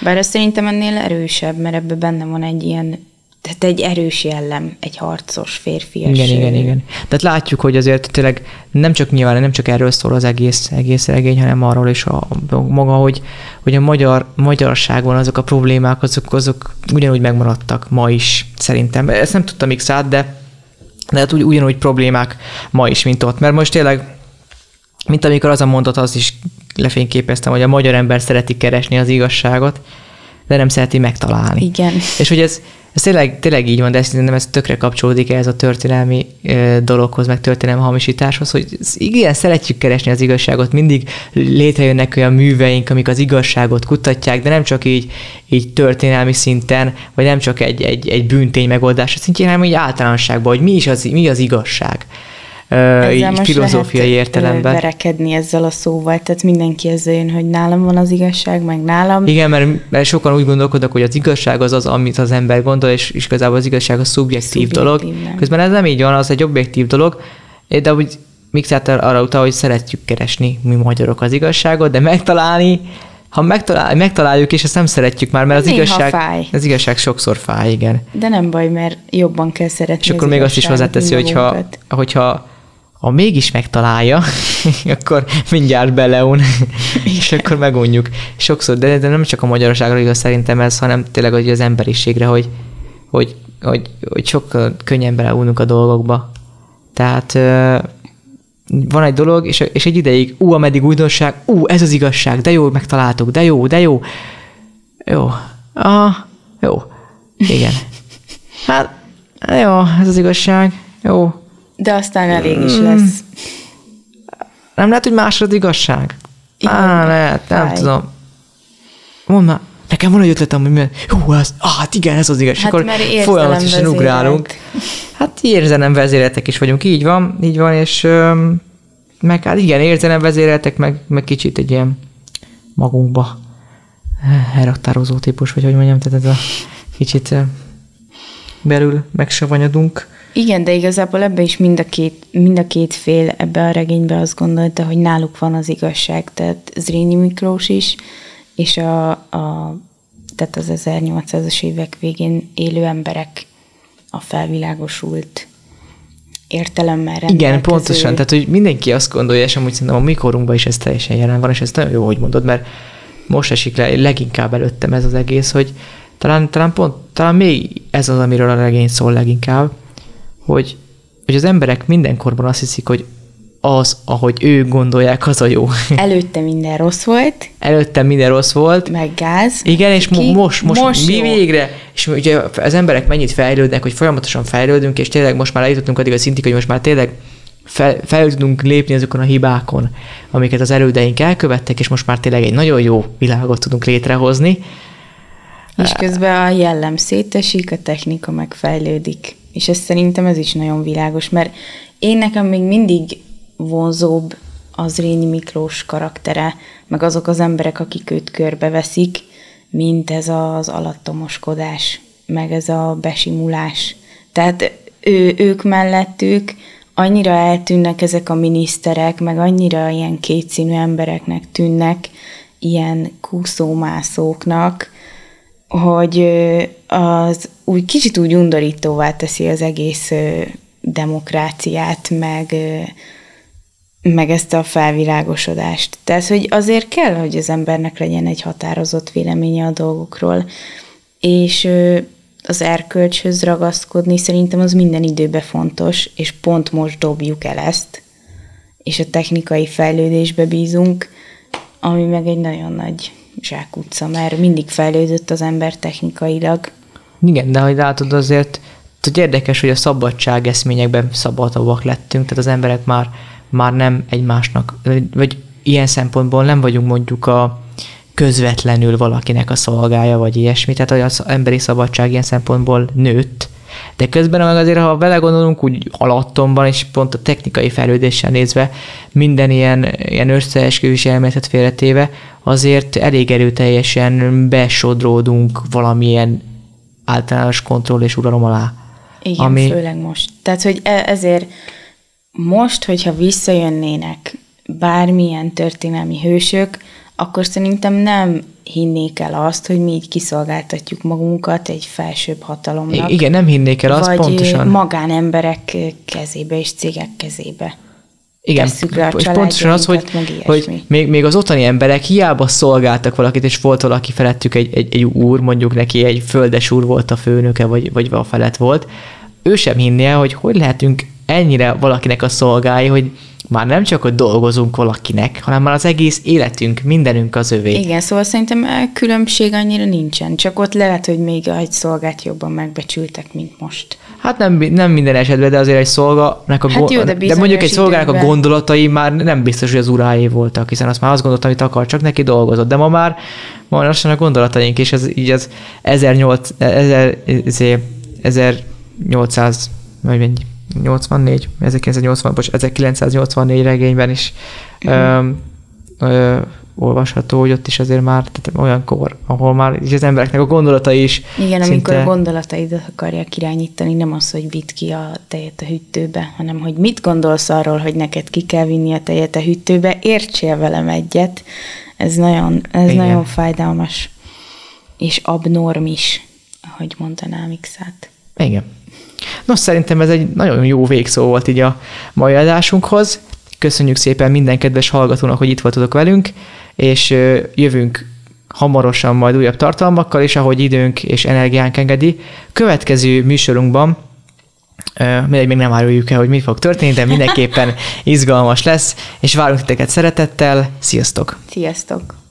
Bár ez szerintem ennél erősebb, mert ebben benne van egy ilyen tehát egy erős jellem, egy harcos férfias. Igen, igen, igen. Tehát látjuk, hogy azért tényleg nem csak nyilván, nem csak erről szól az egész, egész regény, hanem arról is a, maga, hogy, hogy a magyar, magyarságon azok a problémák, azok, azok ugyanúgy megmaradtak ma is, szerintem. Ezt nem tudtam szállt, de, de hát úgy, ugyanúgy problémák ma is, mint ott. Mert most tényleg, mint amikor az a mondat, az is lefényképeztem, hogy a magyar ember szereti keresni az igazságot, de nem szereti megtalálni. Igen. És hogy ez, ez tényleg, tényleg így van, de szerintem ez tökre kapcsolódik ez a történelmi dologhoz, meg történelmi hamisításhoz, hogy igen, szeretjük keresni az igazságot, mindig létrejönnek olyan műveink, amik az igazságot kutatják, de nem csak így, így történelmi szinten, vagy nem csak egy, egy, egy bűntény megoldása szintjén, hanem így általánosságban, hogy mi is az, mi az igazság így filozófiai lehet értelemben. verekedni ezzel a szóval, tehát mindenki ezzel jön, hogy nálam van az igazság, meg nálam. Igen, mert, mert sokan úgy gondolkodnak, hogy az igazság az az, amit az ember gondol, és, és igazából az igazság a szubjektív, szubjektív dolog. Nem. Közben ez nem így van, az egy objektív dolog, de úgy Mixát arra utal, hogy szeretjük keresni mi magyarok az igazságot, de megtalálni, ha megtalál, megtaláljuk, és ezt nem szeretjük már, mert az Néha igazság, fáj. az igazság sokszor fáj, igen. De nem baj, mert jobban kell szeretni És akkor még azt is hozzáteszi, hogyha, hogyha ha mégis megtalálja, akkor mindjárt beleun, és akkor megunjuk. Sokszor, de, de nem csak a magyarságra igaz szerintem ez, hanem tényleg hogy az emberiségre, hogy, hogy, hogy, hogy sokkal könnyen beleununk a dolgokba. Tehát van egy dolog, és, és egy ideig, ú, ameddig újdonság, ú, ez az igazság, de jó, megtaláltuk, de jó, de jó. Jó. Ah, jó. Igen. Hát, jó, ez az igazság. Jó, de aztán elég is mm. lesz. Nem lehet, hogy másod igazság? Igen, Á, lehet, nem fáj. tudom. Mondd már, nekem van egy ötletem, hogy mi, hú, ez, ah, hát igen, ez az igazság. Hát, Akkor folyamatosan ugrálunk. Hát érzelem vezéretek is vagyunk, így van, így van, és öm, meg hát igen, érzelem vezéreltek, meg, meg kicsit egy ilyen magunkba elraktározó típus, vagy hogy mondjam, tehát ez a kicsit belül megsavanyodunk. Igen, de igazából ebbe is mind a, két, mind a két fél ebbe a regénybe azt gondolta, hogy náluk van az igazság, tehát Zrínyi Miklós is, és a, a tehát az 1800-as évek végén élő emberek a felvilágosult értelemmel rendelkező. Igen, pontosan. Tehát, hogy mindenki azt gondolja, és amúgy szerintem a mikorunkban is ez teljesen jelen van, és ez nagyon jó, hogy mondod, mert most esik le leginkább előttem ez az egész, hogy talán, talán pont, talán még ez az, amiről a regény szól leginkább, hogy, hogy az emberek mindenkorban azt hiszik, hogy az, ahogy ők gondolják, az a jó. Előtte minden rossz volt. Előtte minden rossz volt. Meg gáz. Igen, és mo- most, most, most mi jó. végre, és ugye az emberek mennyit fejlődnek, hogy folyamatosan fejlődünk, és tényleg most már eljutottunk addig a szintig, hogy most már tényleg fel, fel tudunk lépni azokon a hibákon, amiket az elődeink elkövettek, és most már tényleg egy nagyon jó világot tudunk létrehozni. És közben a jellem szétesik, a technika megfejlődik. És ez szerintem ez is nagyon világos, mert én nekem még mindig vonzóbb az Rényi Miklós karaktere, meg azok az emberek, akik őt körbeveszik, mint ez az alattomoskodás, meg ez a besimulás. Tehát ő, ők mellettük annyira eltűnnek ezek a miniszterek, meg annyira ilyen kétszínű embereknek tűnnek, ilyen kúszómászóknak, hogy az úgy kicsit úgy undorítóvá teszi az egész demokráciát, meg, meg ezt a felvilágosodást. Tehát, hogy azért kell, hogy az embernek legyen egy határozott véleménye a dolgokról, és az erkölcshöz ragaszkodni szerintem az minden időben fontos, és pont most dobjuk el ezt, és a technikai fejlődésbe bízunk, ami meg egy nagyon nagy zsákutca, mert mindig fejlődött az ember technikailag. Igen, de hogy látod azért, hogy érdekes, hogy a szabadság eszményekben szabadabbak lettünk, tehát az emberek már, már nem egymásnak, vagy ilyen szempontból nem vagyunk mondjuk a közvetlenül valakinek a szolgája, vagy ilyesmi, tehát az emberi szabadság ilyen szempontból nőtt, de közben meg azért, ha vele gondolunk, úgy alattomban, és pont a technikai fejlődéssel nézve, minden ilyen, ilyen összeesküvés elméletet félretéve, azért elég erőteljesen besodródunk valamilyen általános kontroll és uralom alá. Igen, ami... főleg most. Tehát, hogy e- ezért most, hogyha visszajönnének bármilyen történelmi hősök, akkor szerintem nem hinnék el azt, hogy mi így kiszolgáltatjuk magunkat egy felsőbb hatalomnak. Igen, nem hinnék el azt vagy pontosan. magánemberek kezébe és cégek kezébe. Igen, és pontosan az, hogy, hogy még, még az ottani emberek hiába szolgáltak valakit, és volt valaki felettük egy, egy, egy úr, mondjuk neki egy földes úr volt a főnöke, vagy, vagy a felett volt, ő sem hinné hogy hogy lehetünk ennyire valakinek a szolgái, hogy, már nem csak, hogy dolgozunk valakinek, hanem már az egész életünk, mindenünk az övé. Igen, szóval szerintem különbség annyira nincsen, csak ott lehet, hogy még egy szolgát jobban megbecsültek, mint most. Hát nem, nem minden esetben, de azért egy szolgának a hát jó, de, de mondjuk egy szolgának a gondolatai már nem biztos, hogy az uráé voltak, hiszen azt már azt gondoltam, hogy akar, csak neki dolgozott. De ma már ma lassan a gondolataink, és ez így az 1800, 1800 vagy mennyi, 84, 1980, bocs, 1984 regényben is ö, ö, olvasható, hogy ott is azért már tehát olyan kor, ahol már az embereknek a gondolatai is Igen, szinte... amikor a gondolataidat akarják irányítani, nem az, hogy vidd ki a tejet a hűtőbe, hanem hogy mit gondolsz arról, hogy neked ki kell vinni a tejet a hűtőbe, értsél velem egyet. Ez nagyon, ez Igen. nagyon fájdalmas és abnormis, ahogy mondanám X-át. Igen. Nos, szerintem ez egy nagyon jó végszó volt így a mai adásunkhoz. Köszönjük szépen minden kedves hallgatónak, hogy itt voltatok velünk, és jövünk hamarosan majd újabb tartalmakkal, és ahogy időnk és energiánk engedi. Következő műsorunkban mindegy, még nem áruljuk el, hogy mi fog történni, de mindenképpen izgalmas lesz, és várunk titeket szeretettel. Sziasztok! Sziasztok!